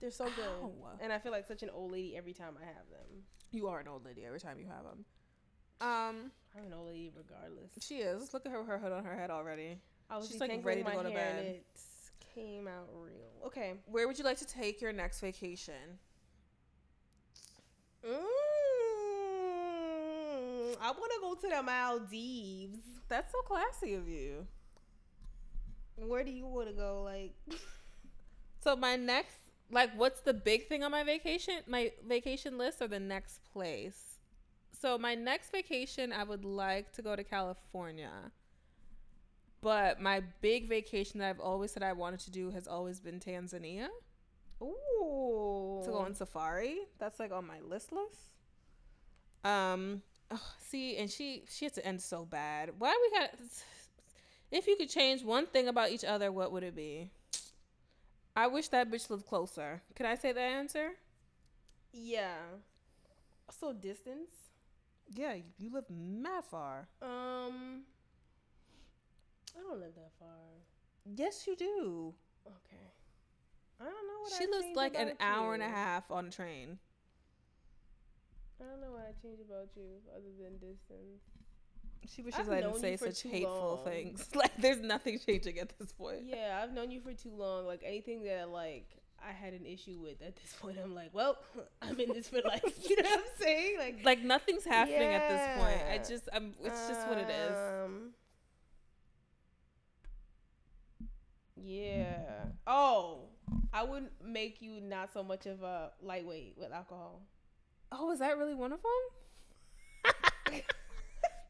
They're so good, Ow. and I feel like such an old lady every time I have them. You are an old lady every time you have them. Um, I'm an old lady regardless. she is. Look at her, her hood on her head already. I was She's, like, ready to go to bed. And it came out real. Okay. Where would you like to take your next vacation? Mm, I want to go to the Maldives. That's so classy of you. Where do you want to go? Like, So my next, like, what's the big thing on my vacation? My vacation list or the next place? So my next vacation, I would like to go to California. But my big vacation that I've always said I wanted to do has always been Tanzania ooh, to go on safari. That's like on my list list. Um, oh, see, and she she had to end so bad. Why we got? If you could change one thing about each other, what would it be? I wish that bitch lived closer. Could I say the answer? Yeah. So distance. Yeah, you live mad far. Um, I don't live that far. Yes, you do. Okay. I don't know what She I lives changed like an about hour and a half on a train. I don't know what I changed about you other than distance. She wishes I've I didn't say such hateful long. things. Like, there's nothing changing at this point. Yeah, I've known you for too long. Like anything that like I had an issue with at this point, I'm like, well, I'm in this for life. you know what I'm saying? Like, Like nothing's happening at this point. I just, I'm. It's just what it is. Um, Yeah. Oh, I wouldn't make you not so much of a lightweight with alcohol. Oh, is that really one of them?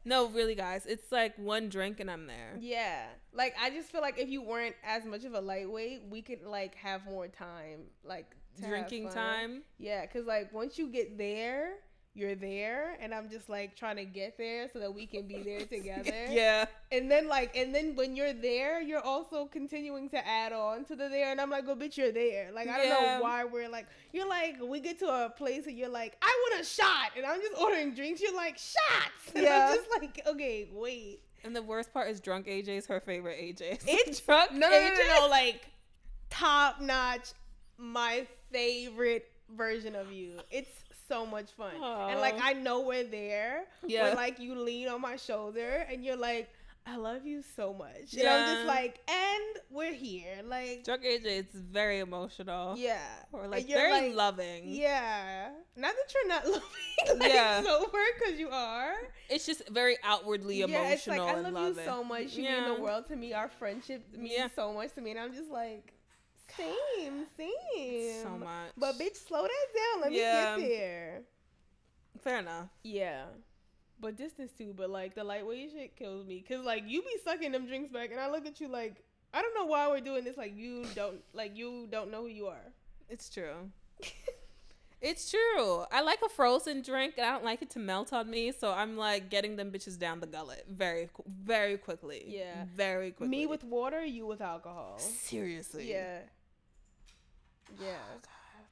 No, really, guys. It's like one drink and I'm there. Yeah. Like I just feel like if you weren't as much of a lightweight, we could like have more time, like Drinking time. Yeah, cuz like once you get there, you're there and I'm just like trying to get there so that we can be there together. yeah. And then like and then when you're there, you're also continuing to add on to the there and I'm like, "Well, bitch, you're there." Like I don't Yeah. know why we're like you're like we get to a place and you're like, "I want a shot." And I'm just ordering drinks. You're like, "Shots." And Yeah. I'm just like, "Okay, wait." And the worst part is drunk AJ's her favorite AJ. It's drunk No, no, no, AJ. no, no, like top notch, my favorite version of you. It's so much fun, and like I know we're there. Yeah. Like you lean on my shoulder and you're like, I love you so much, and I'm just like, and we're here, like, Drunk AJ it's very emotional. yeah, Or like you're very like- loving. Yeah, not that you're not loving, like, Yeah. sober because you are. It's just very outwardly emotional yeah, it's like I love loving. you so much. You mean the world to me. Our friendship means Yeah. so much to me, and I'm just like, same, same. So much. But bitch, slow that down. Let Yeah. me get there. fair enough. Yeah. But distance too. But like the lightweight shit kills me. Cause like you be sucking them drinks back, and I look at you like I don't know why we're doing this. Like you don't like you don't know who you are. It's true. It's true. I like a frozen drink and I don't like it to melt on me, so I'm like getting them bitches down the gullet very, qu- very quickly. Yeah. very quickly. Me with water, you with alcohol. seriously. Yeah. Yeah.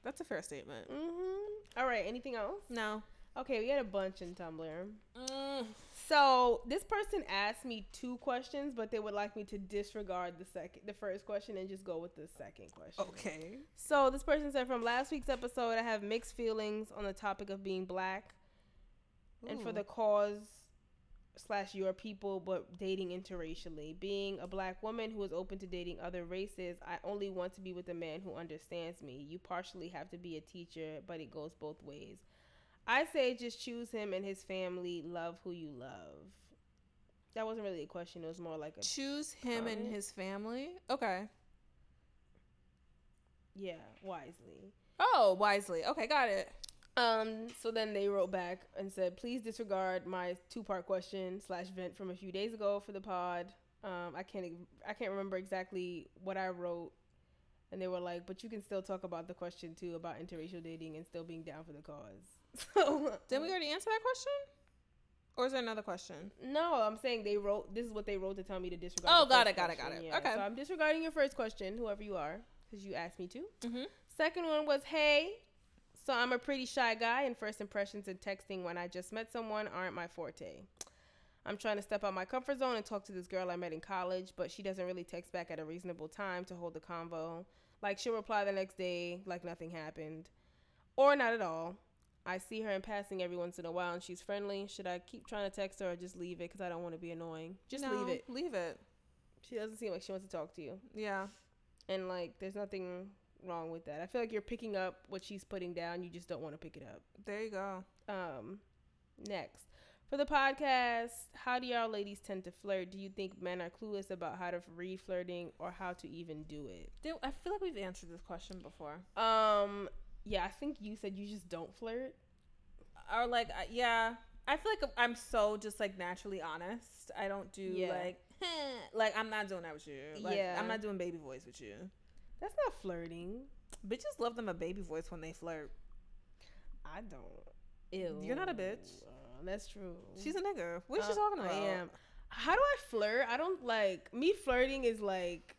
that's a fair statement. Mhm. All right. Anything else? No. Okay, we had a bunch in Tumblr. Mm. So this person asked me two questions, but they would like me to disregard the second, the first question, and just go with the second question. Okay. So this person said from last week's episode, I have mixed feelings on the topic of being black, and for the cause slash your people, but dating interracially. Being a black woman who is open to dating other races, I only want to be with a man who understands me. You partially have to be a teacher, but it goes both ways. I say just choose him and his family. Love who you love. That wasn't really a question. It was more like a choose him and his family. Okay. yeah, wisely. Oh, wisely. Okay, got it. Um. So then they wrote back and said, "Please disregard my two-part question slash vent from a few days ago for the pod. Um, I can't I can't remember exactly what I wrote, and they were like, "But you can still talk about the question too about interracial dating and still being down for the cause." So Didn't we already answer that question? Or is there another question? No, I'm saying they wrote. This is what they wrote to tell me to disregard. Oh, got it, got it, got it. Yeah, Okay. So I'm disregarding your first question, whoever you are, because you asked me to. Mm-hmm. Second one was, hey, so I'm a pretty shy guy, and first impressions and texting when I just met someone aren't my forte. I'm trying to step out my comfort zone and talk to this girl I met in college, but she doesn't really text back at a reasonable time to hold the convo. Like she'll reply the next day like nothing happened, or not at all. I see her in passing every once in a while, and she's friendly. Should I keep trying to text her or just leave it because I don't want to be annoying? Just leave it. Leave it. She doesn't seem like she wants to talk to you Yeah. and like there's nothing wrong with that. I feel like you're picking up what she's putting down. You just don't want to pick it up. There you go. Um, next for the podcast, how do y'all ladies tend to flirt? Do you think men are clueless about how to read flirting or how to even do it? Dude, I feel like we've answered this question before. Um, yeah, I think you said you just don't flirt. Or like, uh, yeah, I feel like I'm so just like naturally honest. I don't do Yeah. like, like I'm not doing that with you. Like, Yeah. I'm not doing baby voice with you. That's not flirting. Bitches love them a baby voice when they flirt. I don't. Ew. You're not a bitch. Uh, that's true. She's a nigga. What is Uh, she talking about? I am. How do I flirt? I don't like me flirting is like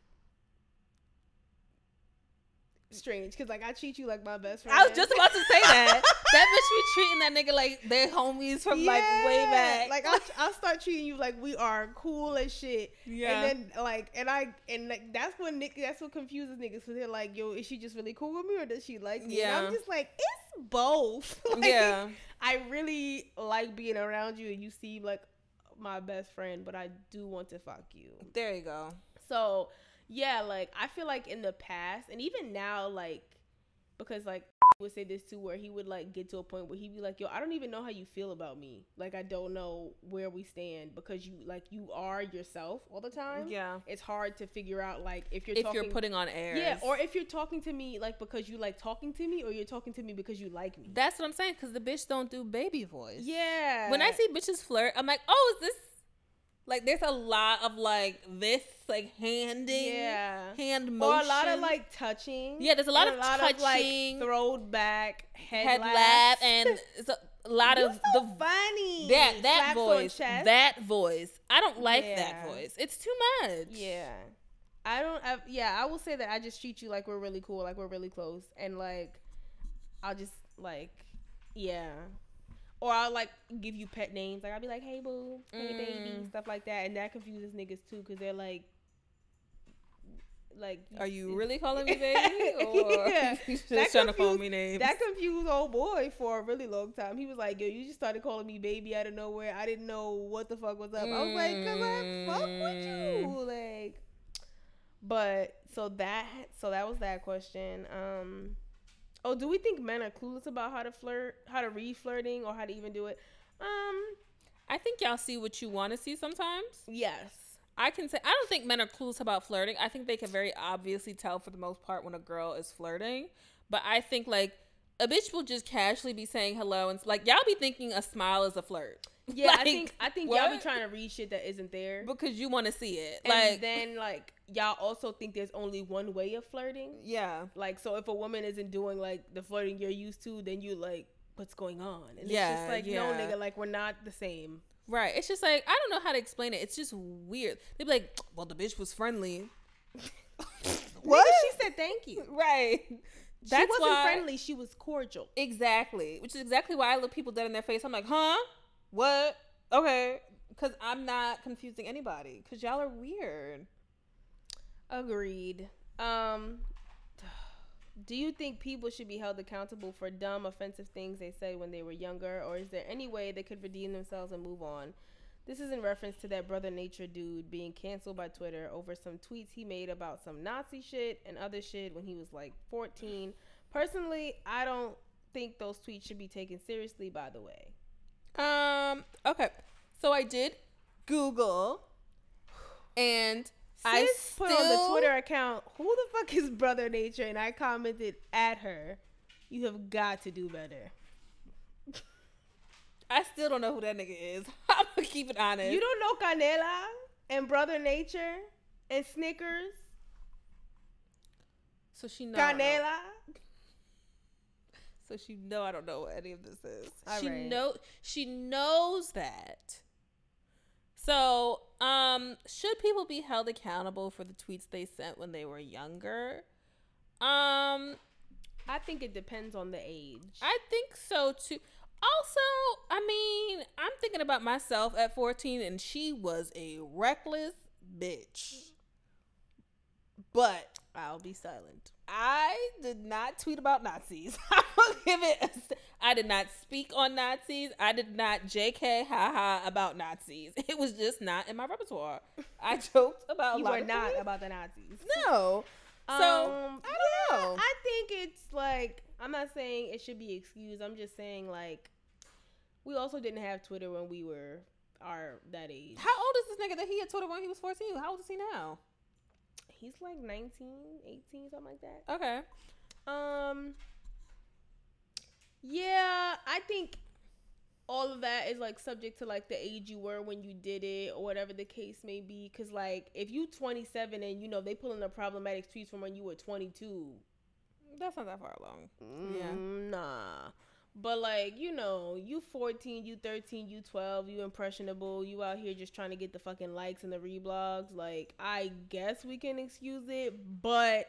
strange because like I treat you like my best friend. I was just about to say that. that bitch be treating that nigga like they're homies from like way back. Like I'll, I'll start treating you like we are cool as shit. yeah. And then like and I and like that's what Nick that's what confuses niggas because they're like, yo, is she just really cool with me or does she like me? And Yeah. I'm just like, it's both. Like, yeah. I really like being around you and you seem like my best friend, but I do want to fuck you. There you go. So yeah, like I feel like in the past and even now, like because like he would say this too, where he would like get to a point where he'd be like, "Yo, I don't even know how you feel about me. Like I don't know where we stand because you like you are yourself all the time. Yeah. It's hard to figure out like if you're If talking, you're putting on air. yeah, or if you're talking to me like because you like talking to me, or you're talking to me because you like me. That's what I'm saying, because the bitch don't do baby voice. yeah. When I see bitches flirt, I'm like, oh, is this like there's a lot of like this like handing, yeah. hand motion Or a lot of like touching. yeah. There's a lot and of a lot touching, of like throwed back head, head lap, and it's a lot You're of so the funny. that that Slaps voice, that voice. I don't like that voice. It's too much. Yeah. I don't. I, yeah, I will say that I just treat you like we're really cool, like we're really close, and like I'll just like, yeah. Or I'll like give you pet names, like I'll be like, "Hey boo, hey baby," Mm. stuff like that, and that confuses niggas too, cause they're like, like, Are you really calling me baby, or Yeah. just That trying to call me names? That confused old boy for a really long time. He was like, "Yo, you just started calling me baby out of nowhere. I didn't know what the fuck was up." I was like, "Cause I fuck with you." Like, but so that so that was that question. Um, oh, do we think men are clueless about how to flirt, how to read flirting, or how to even do it? Um, I think y'all see what you want to see sometimes. yes. I can say I don't think men are clueless about flirting. I think they can very obviously tell for the most part when a girl is flirting. But I think like a bitch will just casually be saying hello and like y'all be thinking a smile is a flirt. Yeah, I think I think y'all be trying to read shit that isn't there. because you want to see it. And like then like y'all also think there's only one way of flirting. yeah. Like, so if a woman isn't doing like the flirting you're used to, then you like, what's going on? And it's just like, no, nigga, like we're not the same. Right. It's just like I don't know how to explain it. It's just weird. They'd be like, "Well, the bitch was friendly." What? she said thank you. Right. That's she wasn't why friendly. She was cordial. exactly, which is exactly why I look people dead in their face. I'm like, "Huh? What? Okay." Because I'm not confusing anybody. Because y'all are weird. Agreed. Um, do you think people should be held accountable for dumb, offensive things they said when they were younger, or is there any way they could redeem themselves and move on? This is in reference to that brother nature dude being canceled by Twitter over some tweets he made about some Nazi shit and other shit when he was like 14. Personally, I don't think those tweets should be taken seriously. By the way, Um. Okay. So I did Google, and I Sis still put on the Twitter account, "Who the fuck is brother nature?" and I commented at her, "You have got to do better." I still don't know who that nigga is. I'm gonna keep it honest. You don't know Canela? and Brother Nature and Snickers, So she know. I know. Canela. So she know I don't know what any of this is. All she right. know she knows that. So, um, should people be held accountable for the tweets they sent when they were younger? Um, I think it depends on the age. I think so too. Also, I mean, I'm thinking about myself at 14 and she was a reckless bitch. But I'll be silent. I did not tweet about Nazis. I will give it. A, st- I did not speak on Nazis. I did not JK haha about Nazis. It was just not in my repertoire. I joked about. You were not things. about the Nazis. No. So Um, I don't know. I think it's like I'm not saying it should be excused. I'm just saying like we also didn't have Twitter when we were our that age. How old is this nigga that he had Twitter when he was 14? How old is he now? He's like 19, 18, something like that. Okay. Um Yeah, I think all of that is like subject to like the age you were when you did it or whatever the case may be cuz like if you 27 and you know they pulling the problematic tweets from when you were 22 That's not that far along. Yeah. Mm, Nah. But like, you know, you 14, you 13, you 12, you impressionable, you out here just trying to get the fucking likes and the reblogs. Like, I guess we can excuse it, but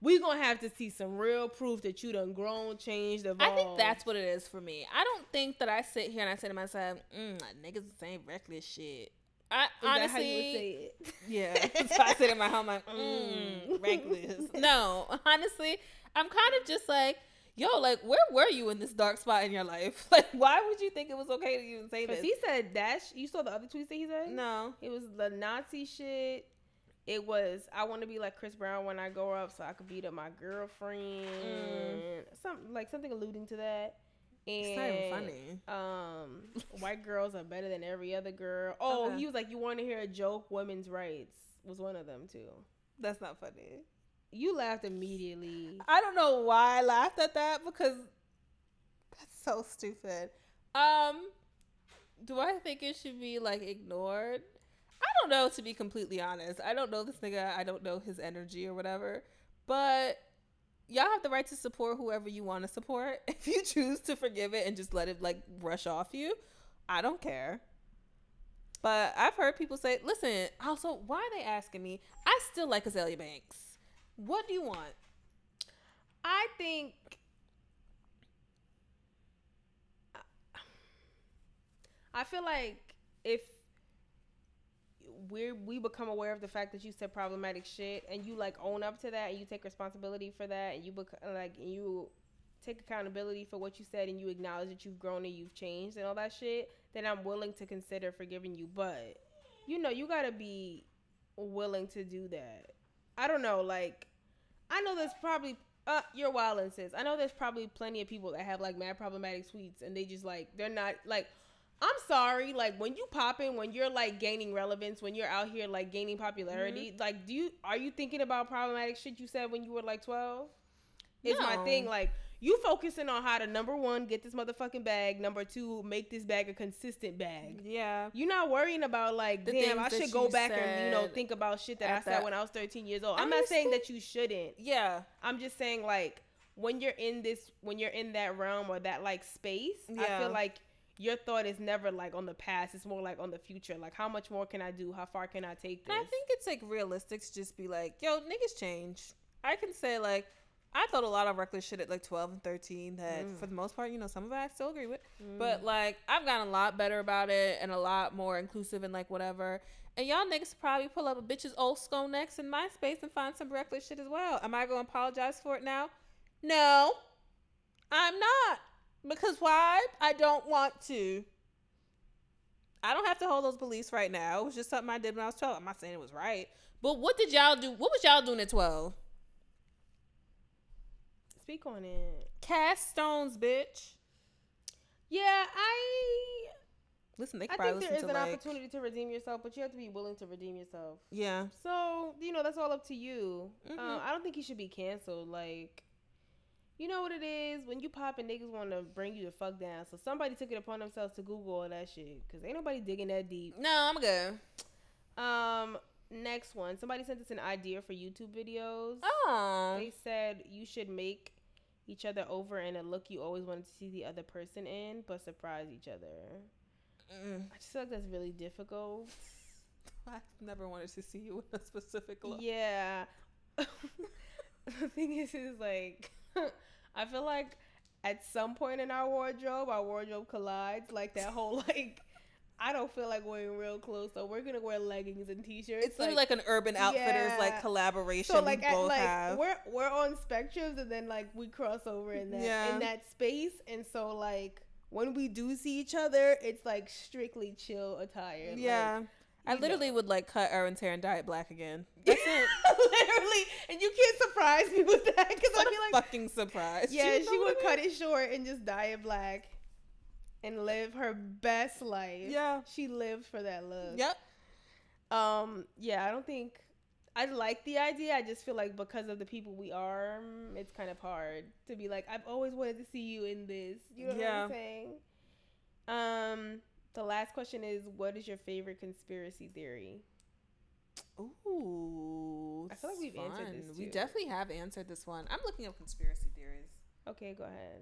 we gonna have to see some real proof that you done grown, changed, evolved. I think that's what it is for me. I don't think that I sit here and I say to myself, mm, niggas the same reckless shit. I Is honestly, that how you would say it? yeah. so I sit in my home like, Mm. reckless. No, honestly, I'm kind of just like, yo, like, where were you in this dark spot in your life? Like, why would you think it was okay to even say that? Because this? he said dash. You saw the other tweets that he said? no. It was the Nazi shit. It was I want to be like Chris Brown when I grow up, so I could beat up my girlfriend. Something like something alluding to that. And It's not even funny. Um, white girls are better than every other girl. Oh, Okay. he was like, you want to hear a joke? Women's rights was one of them too. That's not funny. You laughed immediately. I don't know why I laughed at that because that's so stupid. Um, do I think it should be like ignored? I don't know to be completely honest. I don't know this nigga. I don't know his energy or whatever. But y'all have the right to support whoever you want to support. If you choose to forgive it and just let it like rush off you, I don't care. But I've heard people say, listen, also, why are they asking me? I still like Azealia Banks. What do you want? I think I feel like if we we become aware of the fact that you said problematic shit and you like own up to that and you take responsibility for that and you bec- like you take accountability for what you said and you acknowledge that you've grown and you've changed and all that shit, then I'm willing to consider forgiving you. But you know, you gotta be willing to do that. I don't know, like I know there's probably uh you're wildin' sis. I know there's probably plenty of people that have like mad problematic tweets and they just like they're not like I'm sorry, like when you popping, when you're like gaining relevance, when you're out here like gaining popularity, like do you are you thinking about problematic shit you said when you were like 12? Is my thing like you focusing on how to number one get this motherfucking bag, number two make this bag a consistent bag. Yeah. You're not worrying about like, The damn, I should go back and you know think about shit that I said that- when I was 13 years old. I I'm not saying that you shouldn't. Yeah. I'm just saying like when you're in this when you're in that realm or that like space, I feel like your thought is never like on the past, it's more like on the future. Like how much more can I do? How far can I take this? And I think it's like realistic to just be like, yo, niggas change. I can say like, I thought a lot of reckless shit at like 12 and 13 that Mm. for the most part, you know, some of it I still agree with. But like, I've gotten a lot better about it and a lot more inclusive and like whatever. And y'all niggas probably pull up a bitch's old skull next in MySpace and find some reckless shit as well. Am I going to apologize for it now? No, I'm not. Because why? I don't want to. I don't have to hold those beliefs right now. It was just something I did when I was 12. I'm not saying it was right. But what did y'all do? What was y'all doing at 12? Speak on it. Cast stones, bitch. Yeah, I Listen, they I think there is an like, opportunity to redeem yourself, but you have to be willing to redeem yourself. Yeah. So you know that's all up to you. Mhm. Uh, I don't think he should be canceled. Like, you know what it is when you pop and niggas want to bring you the fuck down. So somebody took it upon themselves to Google all that shit because ain't nobody digging that deep. No, I'm good. Um, next one. Somebody sent us an idea for YouTube videos. Oh. They said you should make each other over in a look you always wanted to see the other person in, but surprise each other. Mm. I just feel like that's really difficult. I've never wanted to see you in a specific look. Yeah. the thing is, is like, I feel like at some point in our wardrobe, our wardrobe collides. Like that whole like, I don't feel like wearing real clothes, so we're gonna wear leggings and t-shirts. It's literally like, an Urban Outfitters Yeah. like collaboration. so like we at, both like have. we're we're on spectrums, and then like we cross over in that Yeah. in that space, and so like. When we do see each other, it's like strictly chill attire. like, yeah. I literally know. would like cut Aaron's hair and dye it black again. That's it. Literally, and you can't surprise me with that because I'd be like, fucking surprise. yeah, You she would I cut it short and just dye it black, and live her best life. Yeah. she lived for that look. Yep. Um. Yeah, I don't think I like the idea. I just feel like because of the people we are, mm, it's kind of hard to be like, I've always wanted to see you in this. You know Yeah. what I'm saying? Um. The last question is, what is your favorite conspiracy theory? Ooh. I feel like we've answered fun. this We definitely have answered this one. I'm looking up conspiracy theories. Okay, go ahead.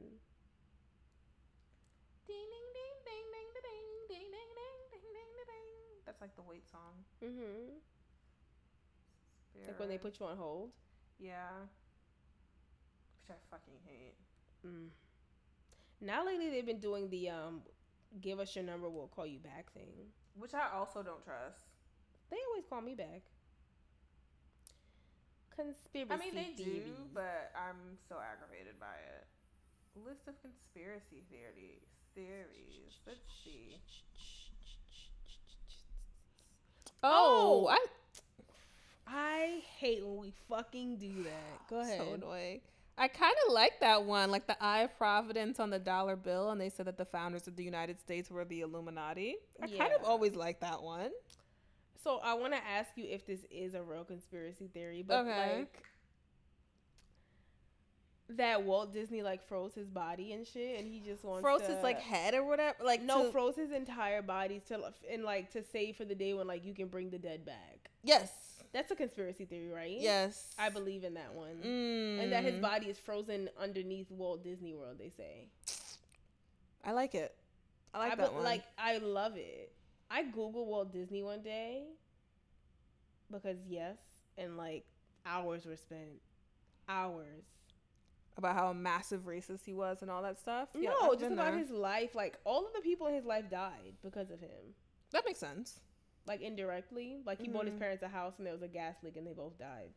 Ding ding ding ding ding ding ding ding ding ding ding ding. That's like the wait song. Mm-hmm. Like when they put you on hold. Yeah. Which I fucking hate. Mm. Now lately they've been doing the um, give us your number, we'll call you back thing. Which I also don't trust. They always call me back. Conspiracy. I mean, they do, theories. but I'm so aggravated by it. List of conspiracy theories. Theories. Let's see. Oh, I I hate when we fucking do that. Go ahead. So annoying. I kind of like that one, like the Eye of Providence on the dollar bill, and they said that the founders of the United States were the Illuminati. I kind of always like that one. So I want to ask you if this is a real conspiracy theory, but Okay. like that Walt Disney like froze his body and shit, and he just wants Froze to, his like head or whatever. Like no to- froze his entire body to and like to save for the day when like you can bring the dead back. yes, That's a conspiracy theory, right? yes. I believe in that one. Mm. And that his body is frozen underneath Walt Disney World. They say. I like it. I like I that be- one. Like I love it. I Googled Walt Disney one day because yes, and like hours were spent. Hours. About how massive racist he was and all that stuff. Yeah, no, just about there. his life. Like all of the people in his life died because of him. That makes sense. Like indirectly. Like he bought his Mhm. parents a house and there was a gas leak and they both died.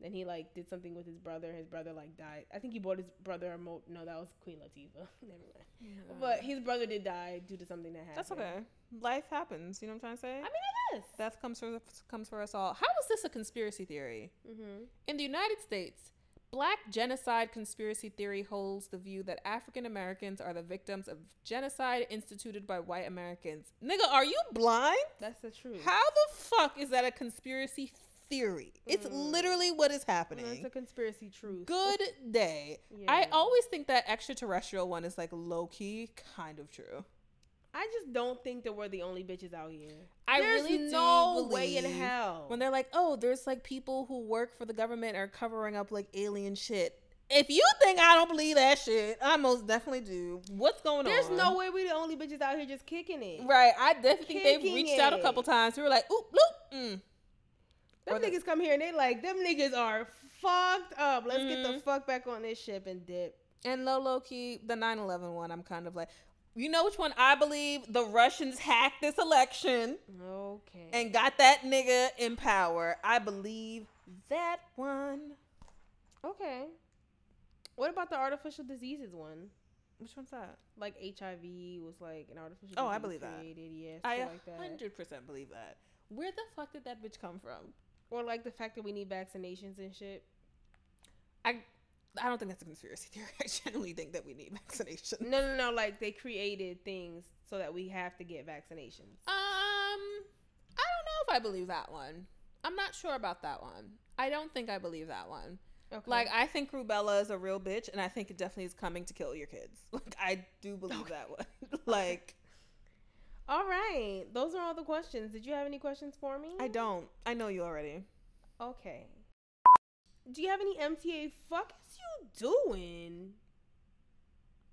Then he like did something with his brother. His brother like died. I think he bought his brother a mo. No, that was Queen Latifah. Never mind. But his brother did die due to something that happened. that's okay. Life happens. You know what I'm trying to say? I mean, it is. Death comes for comes for us all. How is this a conspiracy theory? Mm-hmm. In the United States, black genocide conspiracy theory holds the view that African Americans are the victims of genocide instituted by white Americans. Nigga, are you blind? That's the truth. How the fuck is that a conspiracy theory? It's Mm. literally what is happening. It's a conspiracy truth. Good day. I always think that extraterrestrial one is like low key kind of true. I just don't think that we're the only bitches out here. I There's really no way in hell. when they're like, "Oh, there's like people who work for the government are covering up like alien shit." If you think I don't believe that shit, I most definitely do. What's going There's on? There's no way we're the only bitches out here just kicking it. Right, I definitely think they've Kicking reached out a couple times. We were like, "Oop, loop." Mm. Them Or the- niggas come here and they like them niggas are fucked up. Let's get the Mhm. fuck back on this ship and dip. And low, low key, the 9/11 one, I'm kind of like, you know which one I believe? The Russians hacked this election. Okay. and got that nigga in power. I believe that one. okay. What about the artificial diseases one? Which one's that? Like HIV was like an artificial. Oh, I believe that. created, Yeah, I shit like that. hundred percent believe that. Where the fuck did that bitch come from? Or like the fact that we need vaccinations and shit. I I don't think that's a conspiracy theory. I genuinely think that we need vaccination. No, no, no. Like they created things so that we have to get vaccinations. Um, I don't know if I believe that one. I'm not sure about that one. I don't think I believe that one. Okay. Like I think rubella is a real bitch, and I think it definitely is coming to kill your kids. Like I do believe that one. like All right. Those are all the questions. Did you have any questions for me? I don't. I know you already. Okay. Do you have any MTA fuck is you doing?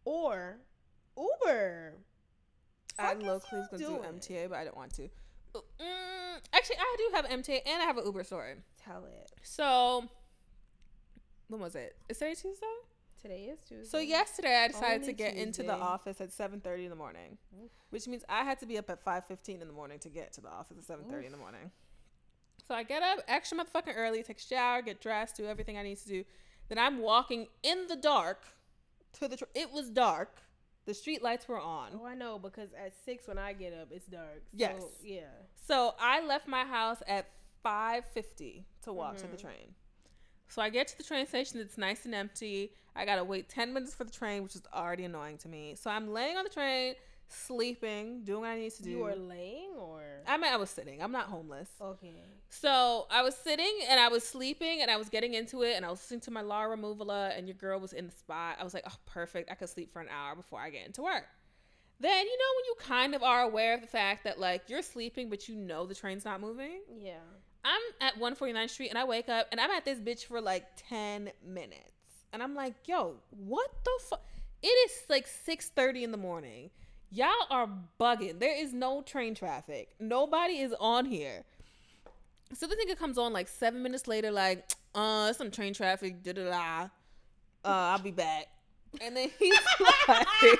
Or Uber? I Fuck low is key was gonna doing? do MTA, but I don't want to. Mm, actually, I do have MTA and I have an Uber story. Tell it. So, when was it? Is today Tuesday? Today is Tuesday. So yesterday I decided Only to get into the office at 7:30 in the morning, Oof. which means I had to be up at 5:15 in the morning to get to the office at 7:30 in the morning. So I get up extra motherfucking early, take a shower, get dressed, do everything I need to do. Then I'm walking in the dark to the. Tr- it was dark. The street lights were on. Oh, I know because at six when I get up, it's dark. So, Yes. Yeah. So I left my house at 5:50 to walk to the Mhm. train. So I get to the train station. It's nice and empty. I gotta wait 10 minutes for the train, which is already annoying to me. So I'm laying on the train, sleeping, doing what I need to do. You were laying or I mean, I was sitting. I'm not homeless. okay. So I was sitting and I was sleeping and I was getting into it and I was listening to my Laura Removala uh, and your girl was in the spot. I was like, oh, perfect. I could sleep for an hour before I get into work. Then, you know, when you kind of are aware of the fact that like you're sleeping, but you know the train's not moving. Yeah. I'm at 149th Street and I wake up and I'm at this bitch for like 10 minutes. And I'm like, yo, what the fuck? It is like 6:30 in the morning. Y'all are bugging. There is no train traffic. Nobody is on here. So the nigga comes on like seven minutes later, like, uh, some train traffic, da da da. Uh, I'll be back. And then he's like,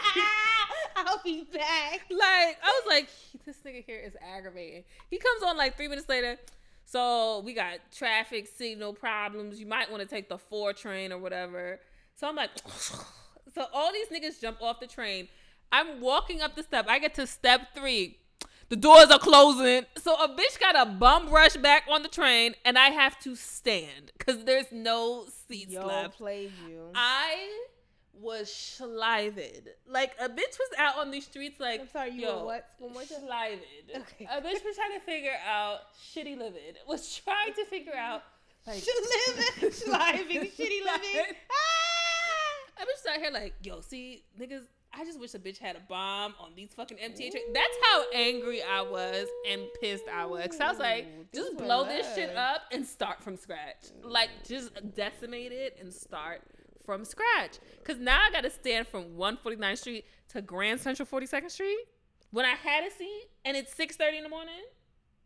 I'll be back. like I was like, this nigga here is aggravating. He comes on like three minutes later. So we got traffic signal problems. You might want to take the four train or whatever. So I'm like, so all these niggas jump off the train. I'm walking up the step. I get to step three. The doors are closing. So a bitch got a bum rush back on the train, and I have to stand because there's no seats Yo, left. played you. I was shlived. Like a bitch was out on these streets like I'm sorry, you yo, were what? One more time? Okay. A bitch was trying to figure out shitty living. Was trying to figure out like living, sliving, shitty living. Ah! I bitch out here like, yo, see, niggas, I just wish a bitch had a bomb on these fucking MTA trains. That's how angry I was and pissed I was. Cause I was like, just these blow this shit up and start from scratch. Like, just decimate it and start from scratch. Cause now I gotta stand from 149th Street to Grand Central 42nd Street when I had a seat and it's 6:30 in the morning.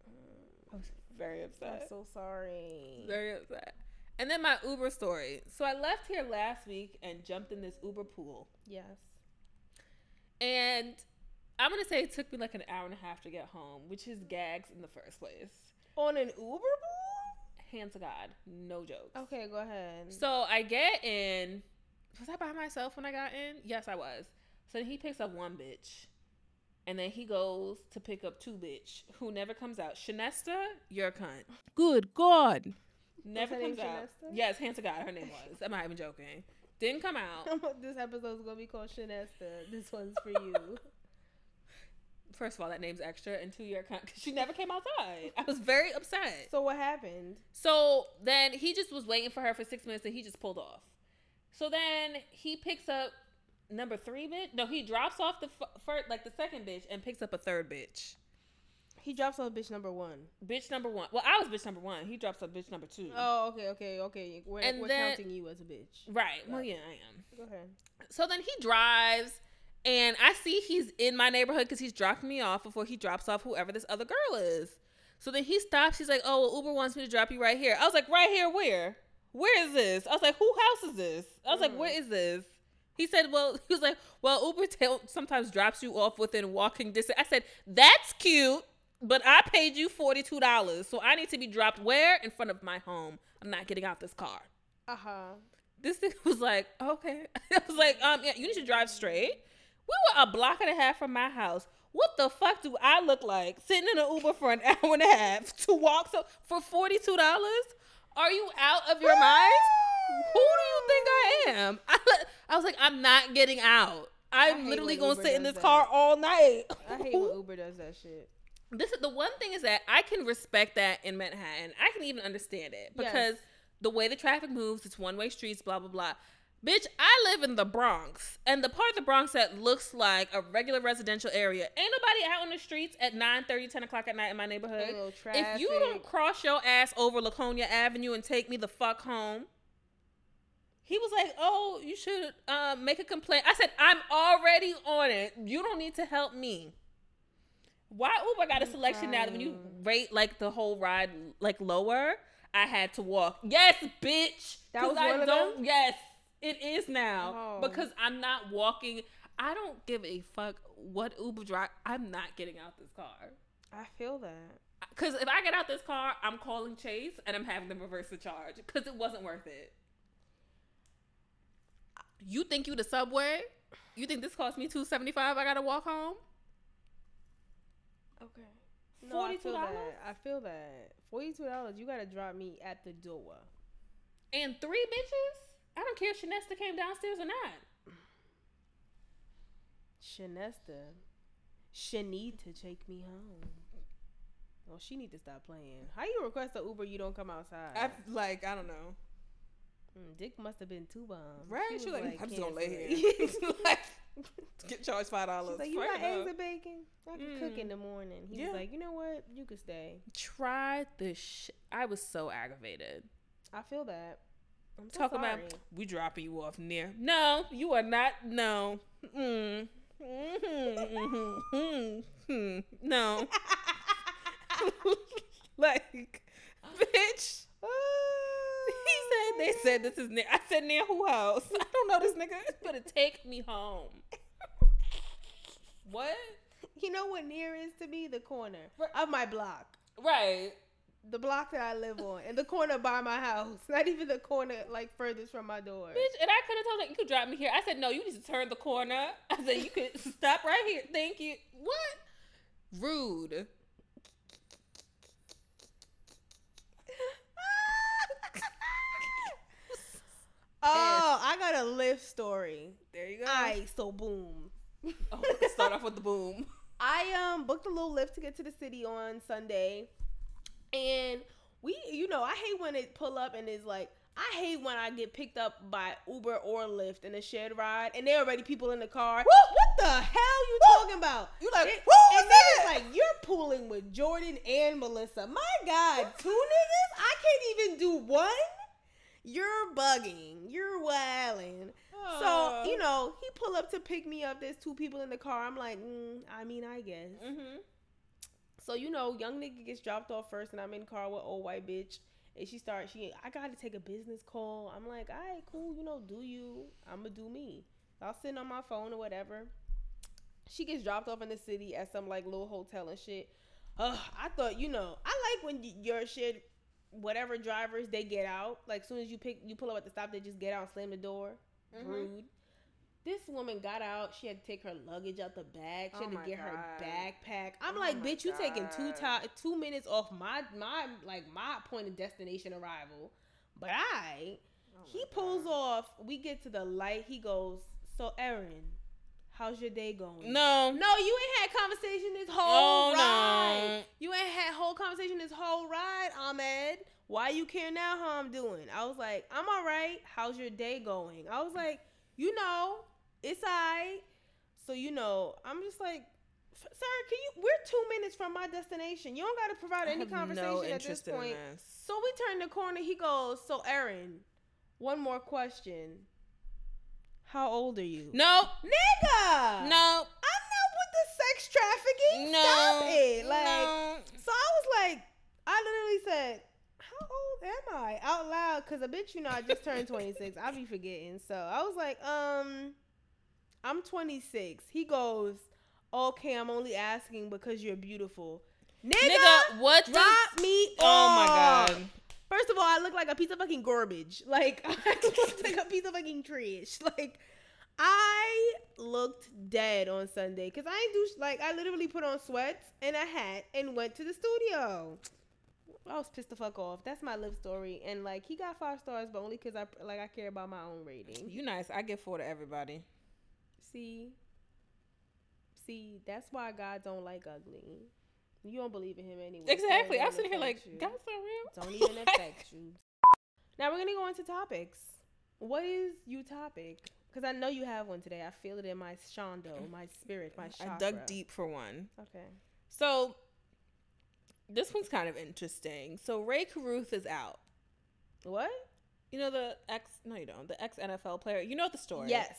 Mm. I was very upset. I'm so sorry. Very upset. And then my Uber story. So I left here last week and jumped in this Uber pool. Yes. And I'm gonna say it took me like an hour and a half to get home, which is gags in the first place. On an Uber pool? Hand to God, no jokes. Okay, go ahead. So I get in. Was I by myself when I got in? Yes, I was. So then he picks up one bitch. And then he goes to pick up two bitch who never comes out. Shanesta, you're a cunt. Good God. Never her name comes out. Shanesta? Yes, hand to God, her name was. I'm not even joking. Didn't come out. this episode's gonna be called Shanesta. This one's for you. First of all, that name's extra, and two, you're a cunt. 'cause she never came outside. I was very upset. so what happened? So then he just was waiting for her for six minutes and he just pulled off. So then he picks up number three bitch. No, he drops off the f- first, like the second bitch and picks up a third bitch. He drops off bitch number one. Bitch number one. Well, I was bitch number one. He drops off bitch number two. Oh, okay, okay, okay. We're, And we're then- counting you as a bitch. Right. Well, yeah, I am. Go ahead. So then he drives, and I see he's in my neighborhood because he's dropping me off before he drops off whoever this other girl is. So then he stops. He's like, "Oh, well, Uber wants me to drop you right here." I was like, "Right here? Where? Where is this?" I was like, "Who house is this?" I was like, Mm. "Where is this?" He said, "Well, he was like, well, Uber tel- sometimes drops you off within walking distance." I said, "That's cute." But I paid you forty two dollars, so I need to be dropped where? In front of my home. I'm not getting out this car. Uh huh. This thing was like, okay. I was like, um, yeah, you need to drive straight. We were a block and a half from my house. What the fuck do I look like sitting in an Uber for an hour and a half to walk so for forty two dollars? Are you out of your mind? Who do you think I am? I, I was like, I'm not getting out. I'm literally gonna Uber sit in this that. car all night. I hate when Uber does that shit. This is the one thing is that I can respect that in Manhattan. I can even understand it Yes. because the way the traffic moves, it's one way streets, blah blah blah. Bitch, I live in the Bronx, and the part of the Bronx that looks like a regular residential area. Ain't nobody out on the streets at 9 30, 10 o'clock at night in my neighborhood. Little If you don't cross your ass over Laconia Avenue and take me the fuck home, he was like, "Oh, you should uh, make a complaint." I said, "I'm already on it. You don't need to help me." Why oh Uber got a selection now that when you rate like the whole ride like lower, I had to walk. Yes, bitch. That 'Cause was I one of don't. them? Yes, it is now Oh. because I'm not walking. I don't give a fuck what Uber drive. I'm not getting out this car. I feel that. Because if I get out this car, I'm calling Chase and I'm having them reverse the charge because it wasn't worth it. You think you the subway? You think this cost me two seventy five? I gotta walk home. Okay. No, I feel $42? that. I feel that. Forty-two dollars. You gotta drop me at the door. And three bitches? I don't care if Shanesta came downstairs or not. Shanesta. She need to take me home. Well, she need to stop playing. How you request a Uber? You don't come outside. I like I don't know. Mm, Dick must have been too bombs. Right? She was like, I'm just gonna lay here. like, get charged five dollars. Like, you got eggs and bacon? I can cook Mm. in the morning. He Yeah. was like, you know what? You could stay. Try the Sh- I was so aggravated. I feel that. I'm so Talking about we dropping you off near. No, you are not. No. Mm. Mhm, mhm, mhm. No. like, bitch. He said they said this is near. I said near who house? I don't know this nigga. Better take me home. What? You know what near is to me? The corner of my block. Right. The block that I live on. And the corner by my house. Not even the corner like furthest from my door. Bitch, and I could have told her you could drop me here. I said no. You need to turn the corner. I said you could stop right here. Thank you. What? Rude. Oh, I got a Lyft story. There you go. Alright, so boom. oh, start off with the boom. I um booked a little Lyft to get to the city on Sunday, and we, you know, I hate when it pull up and it's like, I hate when I get picked up by Uber or Lyft in a shared ride, and there are already people in the car. What the hell you talking about? You like, It- who and then it's like you're pooling with Jordan and Melissa. My God, two niggas? I can't even do one. You're bugging. You're wilding. So you know, he pull up to pick me up. There's two people in the car. I'm like, mm, I mean, I guess. Mm-hmm. So you know, young nigga gets dropped off first, and I'm in the car with old white bitch. And she starts, she, I got to take a business call. I'm like, all right, cool. You know, do you? I'm gonna do me. I'll sit on my phone or whatever. She gets dropped off in the city at some like little hotel and shit. Ugh, I thought, you know, I like when y- your shit, whatever drivers they get out. Like soon as you pick, you pull up at the stop, they just get out slam the door. Mhm. Rude. This woman got out. She had to take her luggage out the bag. She Oh had to my get her backpack. I'm Oh like, bitch, you taking two God. ti- two minutes off my my like my point of destination arrival. But I, Oh he pulls off. We get to the light. He goes, so Erin, how's your day going? No. No, you ain't had conversation this whole Oh, ride. no. You ain't had whole conversation this whole ride, Ahmed. Why you care now how I'm doing? I was like, I'm all right. How's your day going? I was like, you know, it's all right. So, you know, I'm just like, sir, can you, we're two minutes from my destination. You don't got to provide any conversation no at this point. this. So we turn the corner. He goes, so Aaron, one more question. How old are you? No. Nigga! No. I'm not with the sex trafficking. No. Stop it. Like, no. so I was like, I literally said, How old am I? Out loud, because a bitch, you know, I just turned 26. I'll be forgetting. So I was like, Um, I'm 26. He goes, Okay, I'm only asking because you're beautiful. Nigga, Nigga, what the- drop me Oh my god. First of all, I look like a piece of fucking garbage. Like I look like a piece of fucking trash. Like I looked dead on Sunday because I do like I literally put on sweats and a hat and went to the studio. I was pissed the fuck off. That's my live story, and like he got five stars, but only because I like I care about my own rating. You nice. I give four to everybody. See, see, that's why God don't like ugly. You don't believe in him anyway. Exactly. I'm sitting here like, you. God's not real. Don't even affect you. Now we're gonna go into topics. What is you topic? Because I know you have one today. I feel it in my shondo, my spirit, my chakra. I dug deep for one. Okay. So this one's kind of interesting. So Rae Carruth is out. What? You know the ex? No, you don't. The ex NFL player. You know the story. Yes.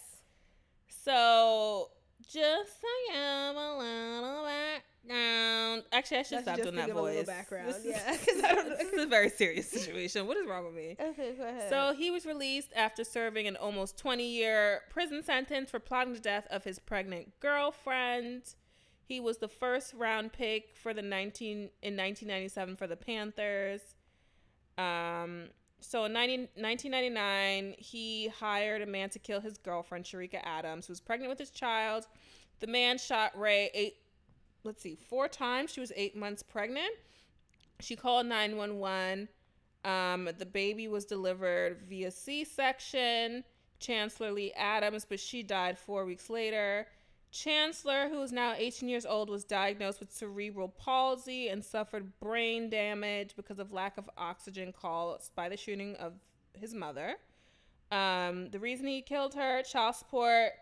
So just I am a little background. Actually, I should stop doing that think of a little voice. background, This yeah, this 'cause I don't know. is a very serious situation. What is wrong with me? Okay, go ahead. So he was released after serving an almost 20 year prison sentence for plotting the death of his pregnant girlfriend. He was the first round pick for the 19 in 1997 for the Panthers. Um, so in 90, 1999, he hired a man to kill his girlfriend, Cherica Adams, who was pregnant with his child. The man shot Ray eight, let's see, four times. She was eight months pregnant. She called 911. Um, the baby was delivered via C section. Chancellor Lee Adams, but she died four weeks later. Chancellor, who is now 18 years old, was diagnosed with cerebral palsy and suffered brain damage because of lack of oxygen caused by the shooting of his mother. Um, the reason he killed her, child support.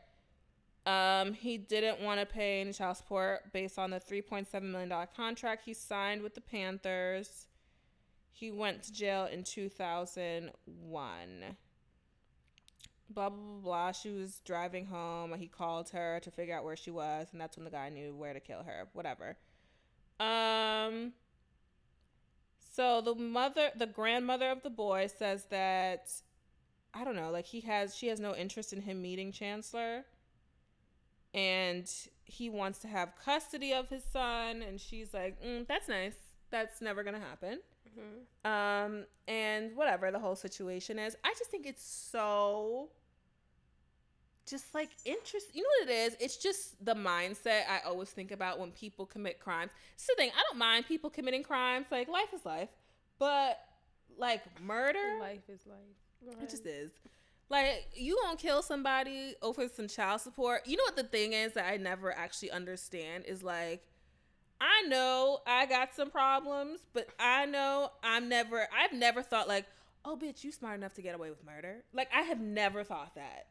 Um, he didn't want to pay any child support based on the $3.7 million contract he signed with the Panthers. He went to jail in 2001 blah blah blah. She was driving home. and He called her to figure out where she was, and that's when the guy knew where to kill her. Whatever. Um. So the mother, the grandmother of the boy, says that I don't know, like he has, she has no interest in him meeting Chancellor, and he wants to have custody of his son, and she's like, mm, "That's nice. That's never gonna happen." Mhm. Um, and whatever the whole situation is, I just think it's so just like interest. You know what it is? It's just the mindset I always think about when people commit crimes. It's the thing. I don't mind people committing crimes. Like life is life, but like murder, Life is life. Go it just is. Like you gonna kill somebody over some child support. You know what the thing is that I never actually understand is like I know I got some problems, but I know I'm never I've never thought like, oh bitch, you smart enough to get away with murder. Like I have never thought that.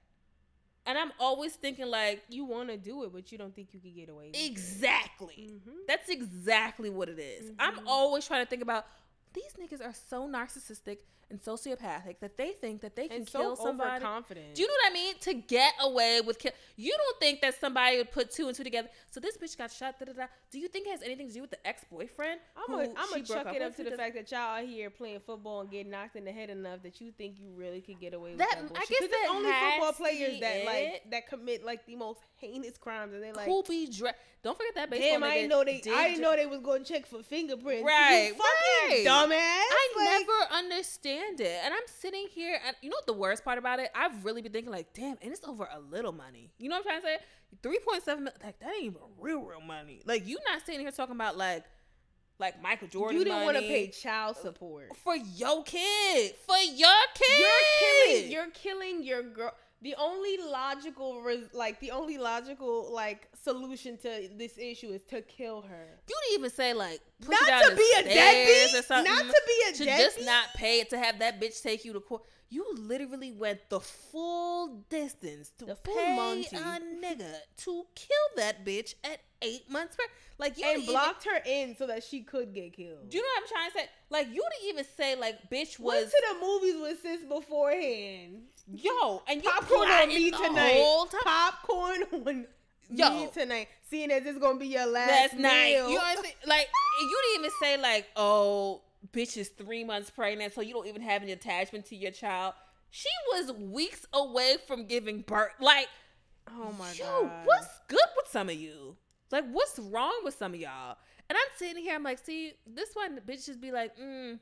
And I'm always thinking like you want to do it, but you don't think you could get away with exactly. it. Mhm. That's exactly what it is. I'm Mhm. always trying to think about these niggas are so narcissistic and sociopathic that they think that they can And kill so somebody. overconfident. Do you know what I mean? To get away with kill. You don't think that somebody would put two and two together. So this bitch got shot. Da, da, da. Do you think it has anything to do with the ex boyfriend? I'm gonna chuck it up to the fact that y'all out here playing football and get knocked in the head enough that you think you really could get away with That- that. I guess that only football players that like that commit like the most heinous crimes, and they like, Kobe Dre. Don't forget that baseball. damn, I didn't know they, did I didn't know they was going to check for fingerprints. Right, you fucking right. dumbass. I Like, never understand it. And I'm sitting here and you know what the worst part about it? I've really been thinking like, damn, and it's over a little money. You know what I'm trying to say? Three point seven million like that ain't even real, real money. Like you not sitting here talking about like like Michael Jordan. You didn't want to pay child support. for your kid. For your kid. You're killing. You're killing your girl. The only logical, res- like the only logical, like solution to this issue is to kill her. You didn't even say like Not to be a deadbeat. or something. Not to be a to deadbeat. just not pay to have that bitch take you to court. You literally went the full distance to The pay Monty. a nigga to kill that bitch at eight months pregnant. Like you and blocked her in so that she could get killed. Do you know what I'm trying to say? Like you didn't even say like bitch Went was to the movies with sis beforehand. Yo and you Popcorn on me tonight. Popcorn on Yo. me tonight. Seeing as it's gonna be your last Last night, you know what I'm saying? Like you didn't even say like oh bitch is three months pregnant, so you don't even have any attachment to your child. She was weeks away from giving birth. Like oh my Yo, god. what's good with some of you? Like, what's wrong with some of y'all? And I'm sitting here, I'm like, see, this one bitch bitches be like, mm,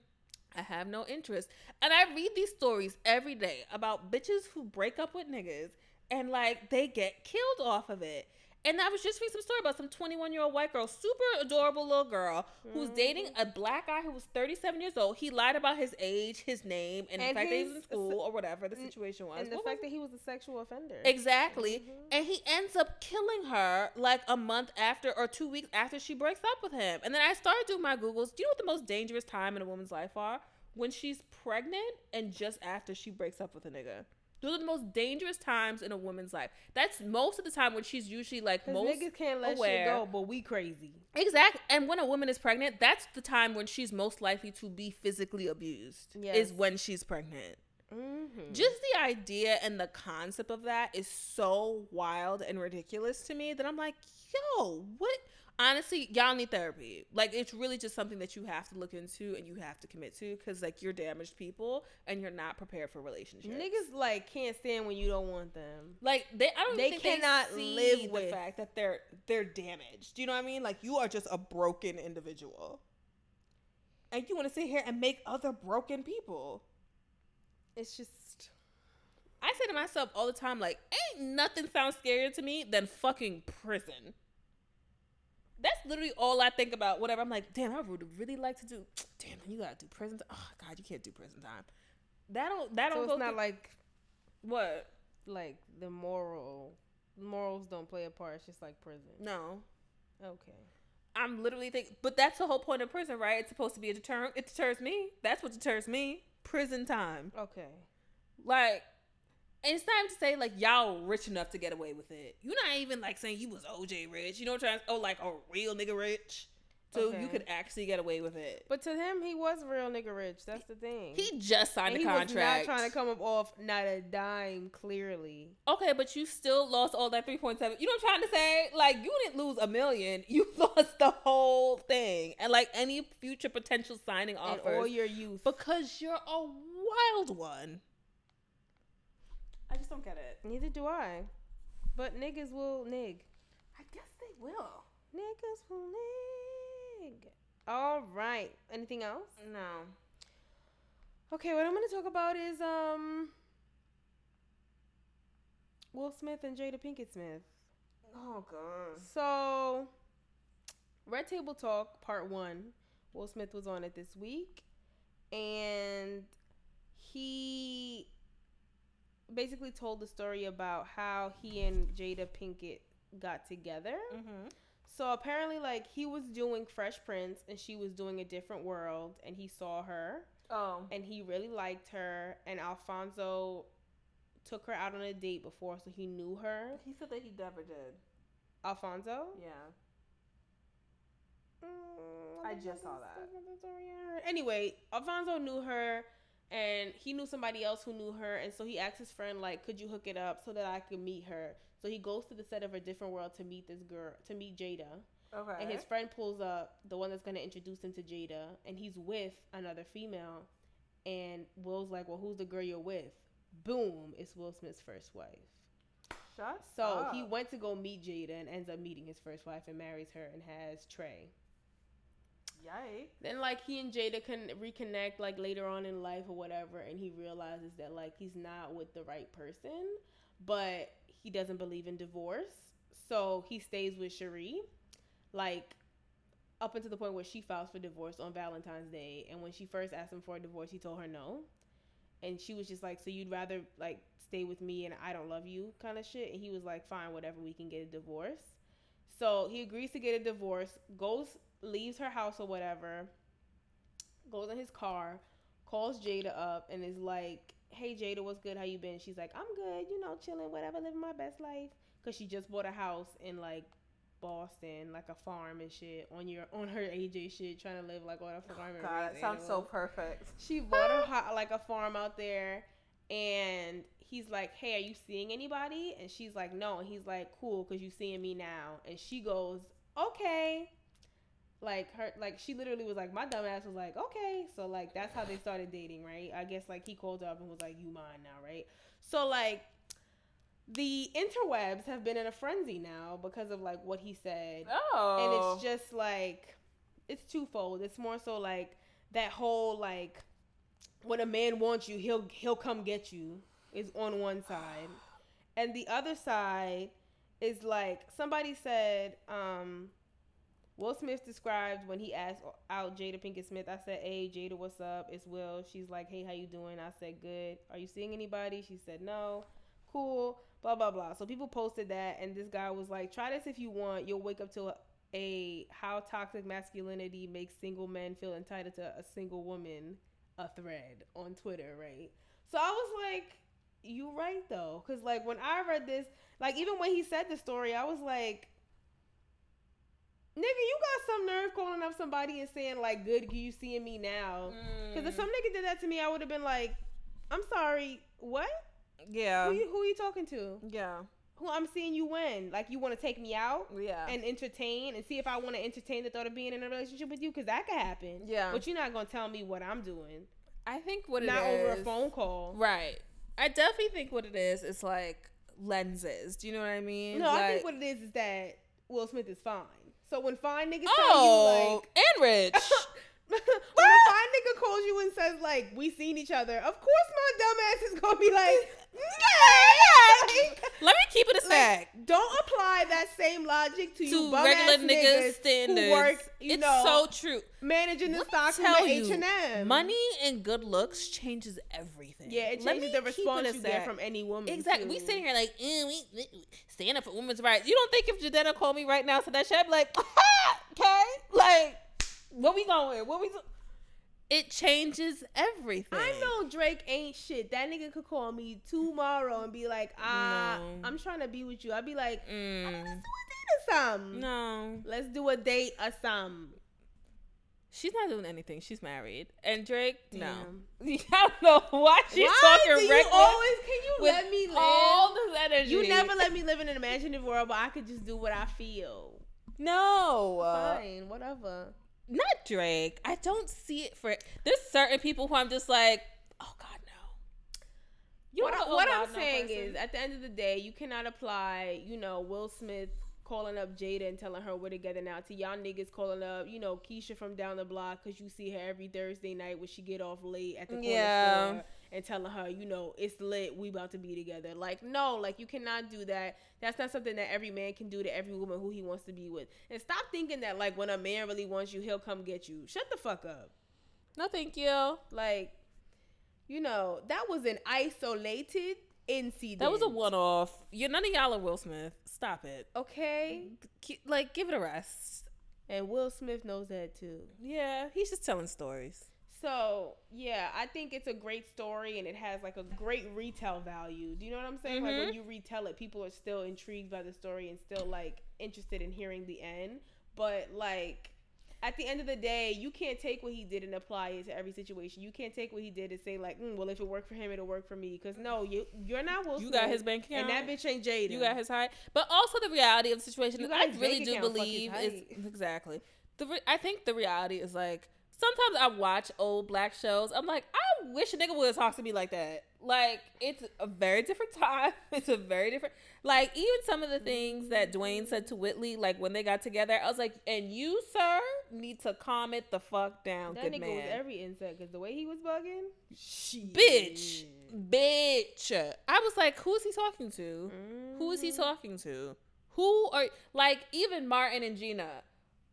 I have no interest. And I read these stories every day about bitches who break up with niggas and like they get killed off of it. And I was just reading some story about some 21 year old white girl, super adorable little girl, who's Mm-hmm. dating a black guy who was 37 years old. He lied about his age, his name, and, the fact that he was in school or whatever the situation was. and the What fact was that he was a sexual offender. Exactly. Mhm. And he ends up killing her like a month after or two weeks after she breaks up with him. And then I started doing my Googles. Do you know what the most dangerous time in a woman's life are? When she's pregnant and just after she breaks up with a nigga. Those are the most dangerous times in a woman's life. That's most of the time when she's usually like most niggas can't let aware. shit go, but we crazy. Exactly. And when a woman is pregnant, that's the time when she's most likely to be physically abused. Is when she's pregnant. Mm-hmm. Just the idea and the concept of that is so wild and ridiculous to me that I'm like, yo, what? Honestly, y'all need therapy. Like, it's really just something that you have to look into and you have to commit to because, like, you're damaged people and you're not prepared for relationships. niggas like can't stand when you don't want them. Like they, I don't They think cannot they live the with- the fact that they're they're damaged. Do you know what I mean? Like you are just a broken individual, and you want to sit here and make other broken people. It's just I say to myself all the time, like, ain't nothing sounds scarier to me than fucking prison. That's literally all I think about. Whatever I'm like, damn, I would really like to do. Damn, you gotta do prison. Time. Oh God, you can't do prison time. That don't. That so don't it's go not through- like what. like the moral morals don't play a part. It's just like prison. No, Okay. I'm literally thinking, but that's the whole point of prison, right? It's supposed to be a deterrent. It deters me. That's what deters me. Prison time. Okay. Like, and it's time to say like y'all rich enough to get away with it. You're not even like saying you was OJ rich. You know what I'm trying? To, Oh, like a real nigga rich. So Okay. you could actually get away with it. But to him, he was real nigga rich. That's the thing. He just signed and a he contract. was not trying to come up off not a dime. Clearly, okay, but you still lost all that 3.7. You know what I'm trying to say? Like you didn't lose a million. You lost the whole thing, and like any future potential signing and offers. all your youth. because you're a wild one. I just don't get it. Neither do I. But niggas will nig. I guess they will. Niggas will nig. All right. Anything else? No. Okay, what I'm gonna talk about is um Will Smith and Jada Pinkett Smith. Oh god. So, Red Table Talk Part One. Will Smith was on it this week, and he basically told the story about how he and Jada Pinkett got together. Mm-hmm. So apparently, like he was doing Fresh Prince, and she was doing a different world, and he saw her, Oh. and he really liked her, and Alfonso took her out on a date before, so he knew her. He said that he never did. Alfonso. Yeah. Mm, I just saw that. that's the story I heard. Anyway, Alfonso knew her, and he knew somebody else who knew her, and so he asked his friend like, "Could you hook it up so that I could meet her?" So he goes to the set of a different world to meet this girl, to meet Jada, Okay. and his friend pulls up the one that's gonna introduce him to Jada, and he's with another female, and Will's like, "Well, who's the girl you're with?" Boom! It's Will Smith's first wife. Shut So he went to go meet Jada and ends up meeting his first wife and marries her and has Trey. Yikes. Then like he and Jada can reconnect like later on in life or whatever, and he realizes that like he's not with the right person, but he doesn't believe in divorce, so he stays with Sheree, like up until the point where she files for divorce on Valentine's Day, and when she first asked him for a divorce, he told her no, and she was just like, so you'd rather like stay with me and I don't love you kind of shit, and he was like, fine, whatever, we can get a divorce. So he agrees to get a divorce, goes, leaves her house or whatever, goes in his car, calls Jada up, and is like, "Hey Jada, what's good? How you been?" She's like, "I'm good, you know, chilling, whatever, living my best life." Cause she just bought a house in like Boston, like a farm and shit, on your on her AJ shit, trying to live like on a oh farm. and God, that sounds so perfect. She bought a like a farm out there, and he's like, "Hey, are you seeing anybody?" And she's like, "No." And he's like, "Cool, cause you seeing me now." And she goes, "Okay." Like her, like she literally was like, my dumbass was like, "Okay." So like that's how they started dating, right? I guess like he called her up and was like, "You mine now, right?" So like. The interwebs have been in a frenzy now because of like what he said Oh. and it's oh. just like it's twofold. It's more so like that whole like when a man wants you, he'll he'll come get you is on one side, and the other side is like somebody said. um Will Smith described when he asked out Jada Pinkett Smith. I said, "Hey, Jada, what's up? It's Will." She's like, "Hey, how you doing?" I said, "Good." Are you seeing anybody? She said, "No." Cool. Blah blah blah. So people posted that, and this guy was like, "Try this if you want. You'll wake up to a, a how toxic masculinity makes single men feel entitled to a single woman." A thread on Twitter, right? So I was like, you right though, because like when I read this, like even when he said the story, I was like, nigga, you got some nerve calling up somebody and saying like, "Good, you seeing me now?" Because if Mm, some nigga did that to me, I would have been like, "I'm sorry, what? yeah, who, you, who you talking to? yeah, Who I'm seeing you when? Like you want to take me out?" yeah, and entertain and see if I want to entertain the thought of being in a relationship with you because that could happen. yeah. But you're not gonna tell me what I'm doing, I think what it is. not it is, over a phone call. right? I definitely think what it is is like lenses. Do you know what I mean? No, I think what it is is that Will Smith is fine. So when fine niggas oh, and rich. tell you like, when a fine nigga calls you and says like we seen each other, of course my dumb ass is gonna be like, yeah, like, Let me keep it a like, sec. don't apply that same logic to, you to bum regular ass niggas standards. who work, you it's know, so true. managing the stock at H and M. Money and good looks changes everything. Yeah, it Let changes me the response you get from any woman. Exactly. too. We sitting here like, eh, we, we stand up for women's rights. You don't think if Jadena called me right now to that shit, I'd be like, okay, like, what we going? With? What we? Do? It changes everything. I know Drake ain't shit. That nigga could call me tomorrow and be like, ah, No. I'm trying to be with you. I'd be like, Mm, let's do a date or something. no, Let's do a date or something. she's not doing anything. She's married, and Drake, no. Damn. I don't know why she's Why talking do you reckless always? Can you let me live? all this energy. you never let me live in an imaginative world, but I could just do what I feel. No. Fine, whatever. Not Drake. I don't see it for. There's certain people who I'm just like, oh God, no. You what I- know oh, what about I'm no saying person. is, at the end of the day, you cannot apply, you know, Will Smith calling up Jada and telling her we're together now to y'all niggas calling up, you know, Keisha from down the block because you see her every Thursday night when she get off late at the corner Yeah. store and telling her, you know, it's lit, we about to be together. Like, no, like you cannot do that. That's not something that every man can do to every woman who he wants to be with. And stop thinking that like when a man really wants you, he'll come get you. Shut the fuck up. no, thank you. Like, you know, that was an isolated incident. That was a one-off. You're none of y'all are Will Smith. Stop it. Okay. Like, give it a rest. And Will Smith knows that too. Yeah, he's just telling stories. So, yeah, I think it's a great story and it has like a great retail value. Do you know what I'm saying? Like Mhm. when you retell it, people are still intrigued by the story and still like interested in hearing the end. But like at the end of the day, you can't take what he did and apply it to every situation. You can't take what he did and say like, mm, "Well, if it worked for him, it'll work for me." Because no, you you're not Will You Smith, got his bank account. and that bitch ain't Jada. You got his height, but also the reality of the situation. You is got I really do account, fuck his believe is exactly the. Re- I think the reality is like sometimes I watch old black shows. I'm like, I wish a nigga would talk to me like that. Like it's a very different time. It's a very different. Like even some of the things that Dwayne said to Whitley, like when they got together, I was like, and you, sir, need to calm it the fuck down, that good nigga man. was every insect because the way he was bugging, shit. bitch, bitch. I was like, who is he talking to? Who is he Mhm. talking to? Who are like even Martin and Gina?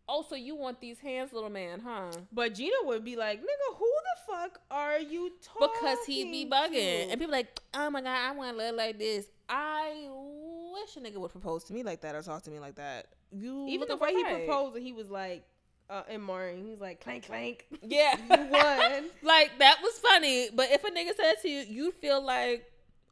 Also, you want these hands, little man, huh? But Gina would be like, nigga, who the fuck are you talking Because he'd be bugging, and people like, oh my god, I want to live like this. I wish a nigga would propose to me like that or talk to me like that. You Even the way he fight. proposed, and he was like, uh, and Martin, he was like, clank, clank. yeah, You won. like that was funny. But if a nigga said to you, you feel like,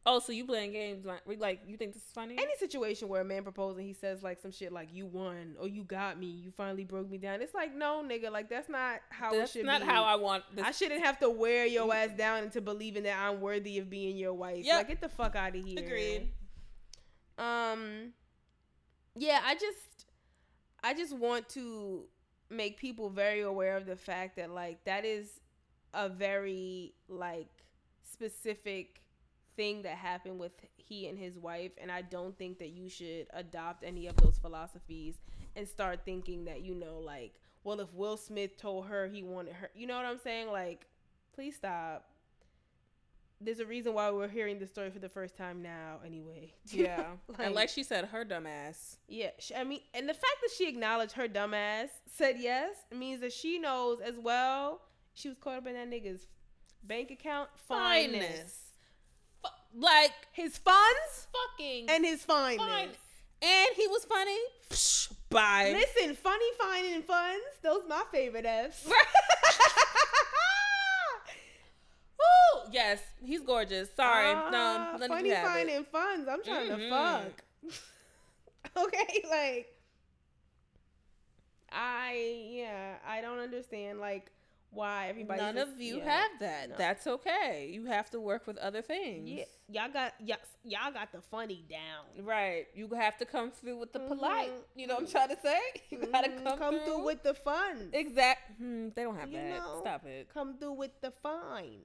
oh, so you playing games? Like, like you think this is funny? Any situation where a man proposes and he says like some shit like, you won, or you got me, you finally broke me down. It's like, no, nigga, like that's not how That's it should not be. how I want. This I shouldn't have to wear your ass down into believing that I'm worthy of being your wife. Yep. Like, get the fuck out of here. Agreed. Um, yeah, I just, I just want to make people very aware of the fact that like that is a very like specific thing that happened with he and his wife, and I don't think that you should adopt any of those philosophies and start thinking that you know like, well, if Will Smith told her he wanted her, you know what I'm saying? Like, please stop. There's a reason why we're hearing the story for the first time now, anyway. Yeah. Like- and like she said, her dumbass. Yeah, sh- I mean, and the fact that she acknowledged her dumbass said yes means that she knows as well. She was caught up in that nigga's bank account fineness, Fineness. Like his funds fucking and his fine. And he was funny. Psh, Bye. Listen, funny, fine, and funds. Those my favorite F's. Woo! Yes, he's gorgeous. Sorry, Ah, no, let funny, me have fine, it. and funds. I'm trying Mhm. to fuck. okay, like I yeah, I don't understand like why everybody. None just- of you yeah. have that. No. That's okay. You have to work with other things. Yeah, y'all got yes, y'all got the funny down. Right. You have to come through with the polite. Mhm. You know what I'm trying to say? You gotta Mhm, come, through. with the fun. Exact. Hmm, they don't have You that. know. Stop it. Come through with the fine.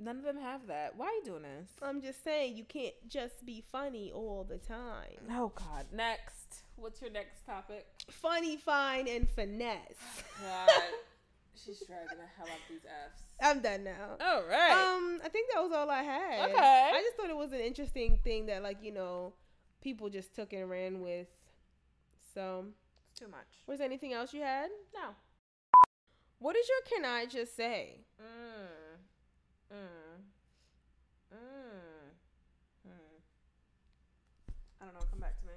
None of them have that. Why are you doing this? I'm just saying you can't just be funny all the time. Oh God. Next. What's your next topic? Funny, fine, and finesse. God. She's dragging the hell out these F's. I'm done now. All right. Um, I think that was all I had. Okay. I just thought it was an interesting thing that, like, you know, people just took and ran with. So, It's too much. was there anything else you had? No. What is your can I just say? Mm. Mm. Mm. Hmm. I don't know. Come back to me.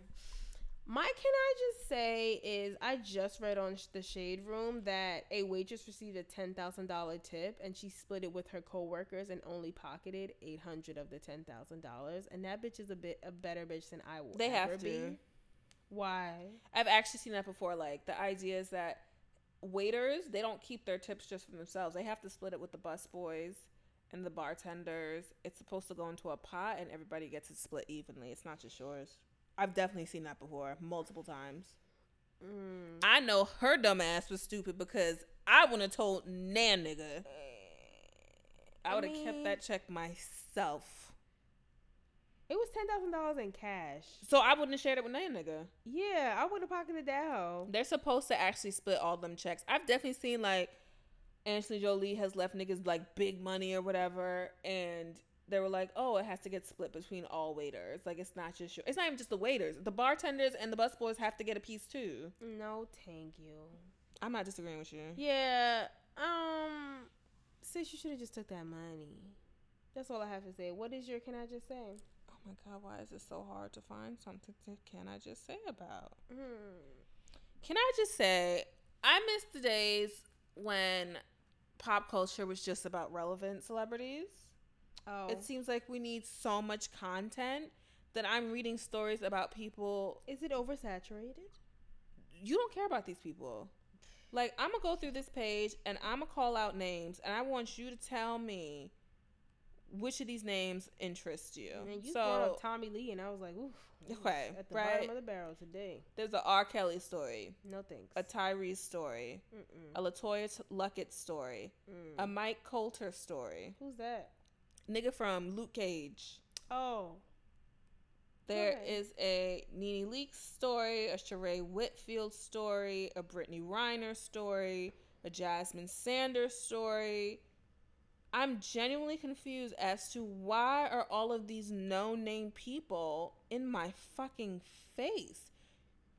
My can I just say is I just read on the Shade Room that a waitress received a ten thousand dollar tip and she split it with her coworkers and only pocketed eight hundred of the ten thousand dollars. And that bitch is a bit a better bitch than I will. They ever have to. Be. Why? I've actually seen that before. Like the idea is that waiters they don't keep their tips just for themselves. They have to split it with the bus boys and the bartenders. It's supposed to go into a pot and everybody gets it split evenly. It's not just yours. I've definitely seen that before, multiple times. Mm. I know her dumb ass was stupid because I wouldn't have told nan nigga. I would have mean- kept that check myself. It was ten thousand dollars in cash. So I wouldn't have shared it with nan nigga. Yeah, I would have pocketed that hoe. They're supposed to actually split all them checks. I've definitely seen like Angelina Jolie has left niggas like big money or whatever, and they were like, "Oh, it has to get split between all waiters. Like it's not just your, it's not even just the waiters. The bartenders and the busboys have to get a piece too." No, thank you. I'm not disagreeing with you. Yeah. Um. Sis, you should have just took that money. That's all I have to say. What is your? Can I just say? Oh my god, why is it so hard to find something to can I just say about? Hmm. Can I just say I miss the days when pop culture was just about relevant celebrities. Oh. It seems like we need so much content that I'm reading stories about people. is it oversaturated? You don't care about these people. Like, I'm going to go through this page and I'm going to call out names and I want you to tell me which of these names interest you. And you brought so, up Tommie Lee, and I was like, oof. oof, Okay, At the right. bottom of the barrel today. there's a R. Kelly story, No thanks. a Tyrese story, Mm-mm. a LeToya Luckett story, Mm. a Mike Colter story, Who's that? Nigga from Luke Cage. Oh. There is a Nene Leakes story, a Sheree Whitfield story, a Brittany Renner story, a Jasmine Sanders story. I'm genuinely confused as to why are all of these no-name people in my fucking face.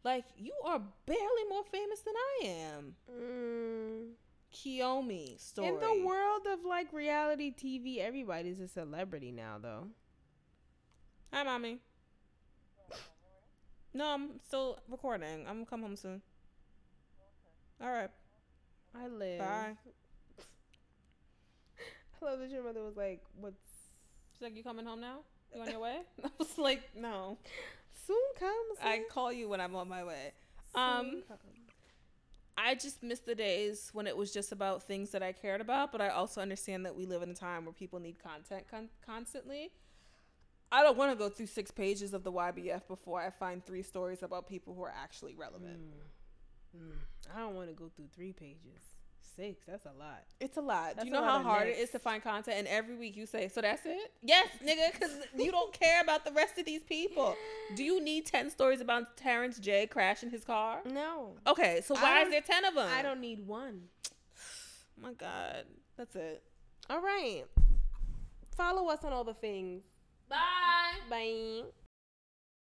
Like you are barely more famous than I am. Mm. Kiyomi story. In the world of like reality TV, everybody's a celebrity now, though. Hi, mommy. No, I'm still recording. I'm gonna come home soon. All right. I live. Bye. I love that your mother was like, "What's She's like, "You coming home now? You on your way?" I was like, "No, soon comes?" I call you when I'm on my way." um, I just miss the days when it was just about things that I cared about, but I also understand that we live in a time where people need content con- constantly. I don't want to go through six pages of the YBF before I find three stories about people who are actually relevant. Mm. I don't want to go through three pages. Six, that's a lot. It's a lot. That's Do you know how hard it next. is to find content? And every week you say, "So that's it." Yes, nigga, because you don't care about the rest of these people. Do you need ten stories about Terrence J crashing his car? No, Okay, so why is there ten of them? I don't need one. Oh my god, that's it. All right. Follow us on all the things. Bye. Bye.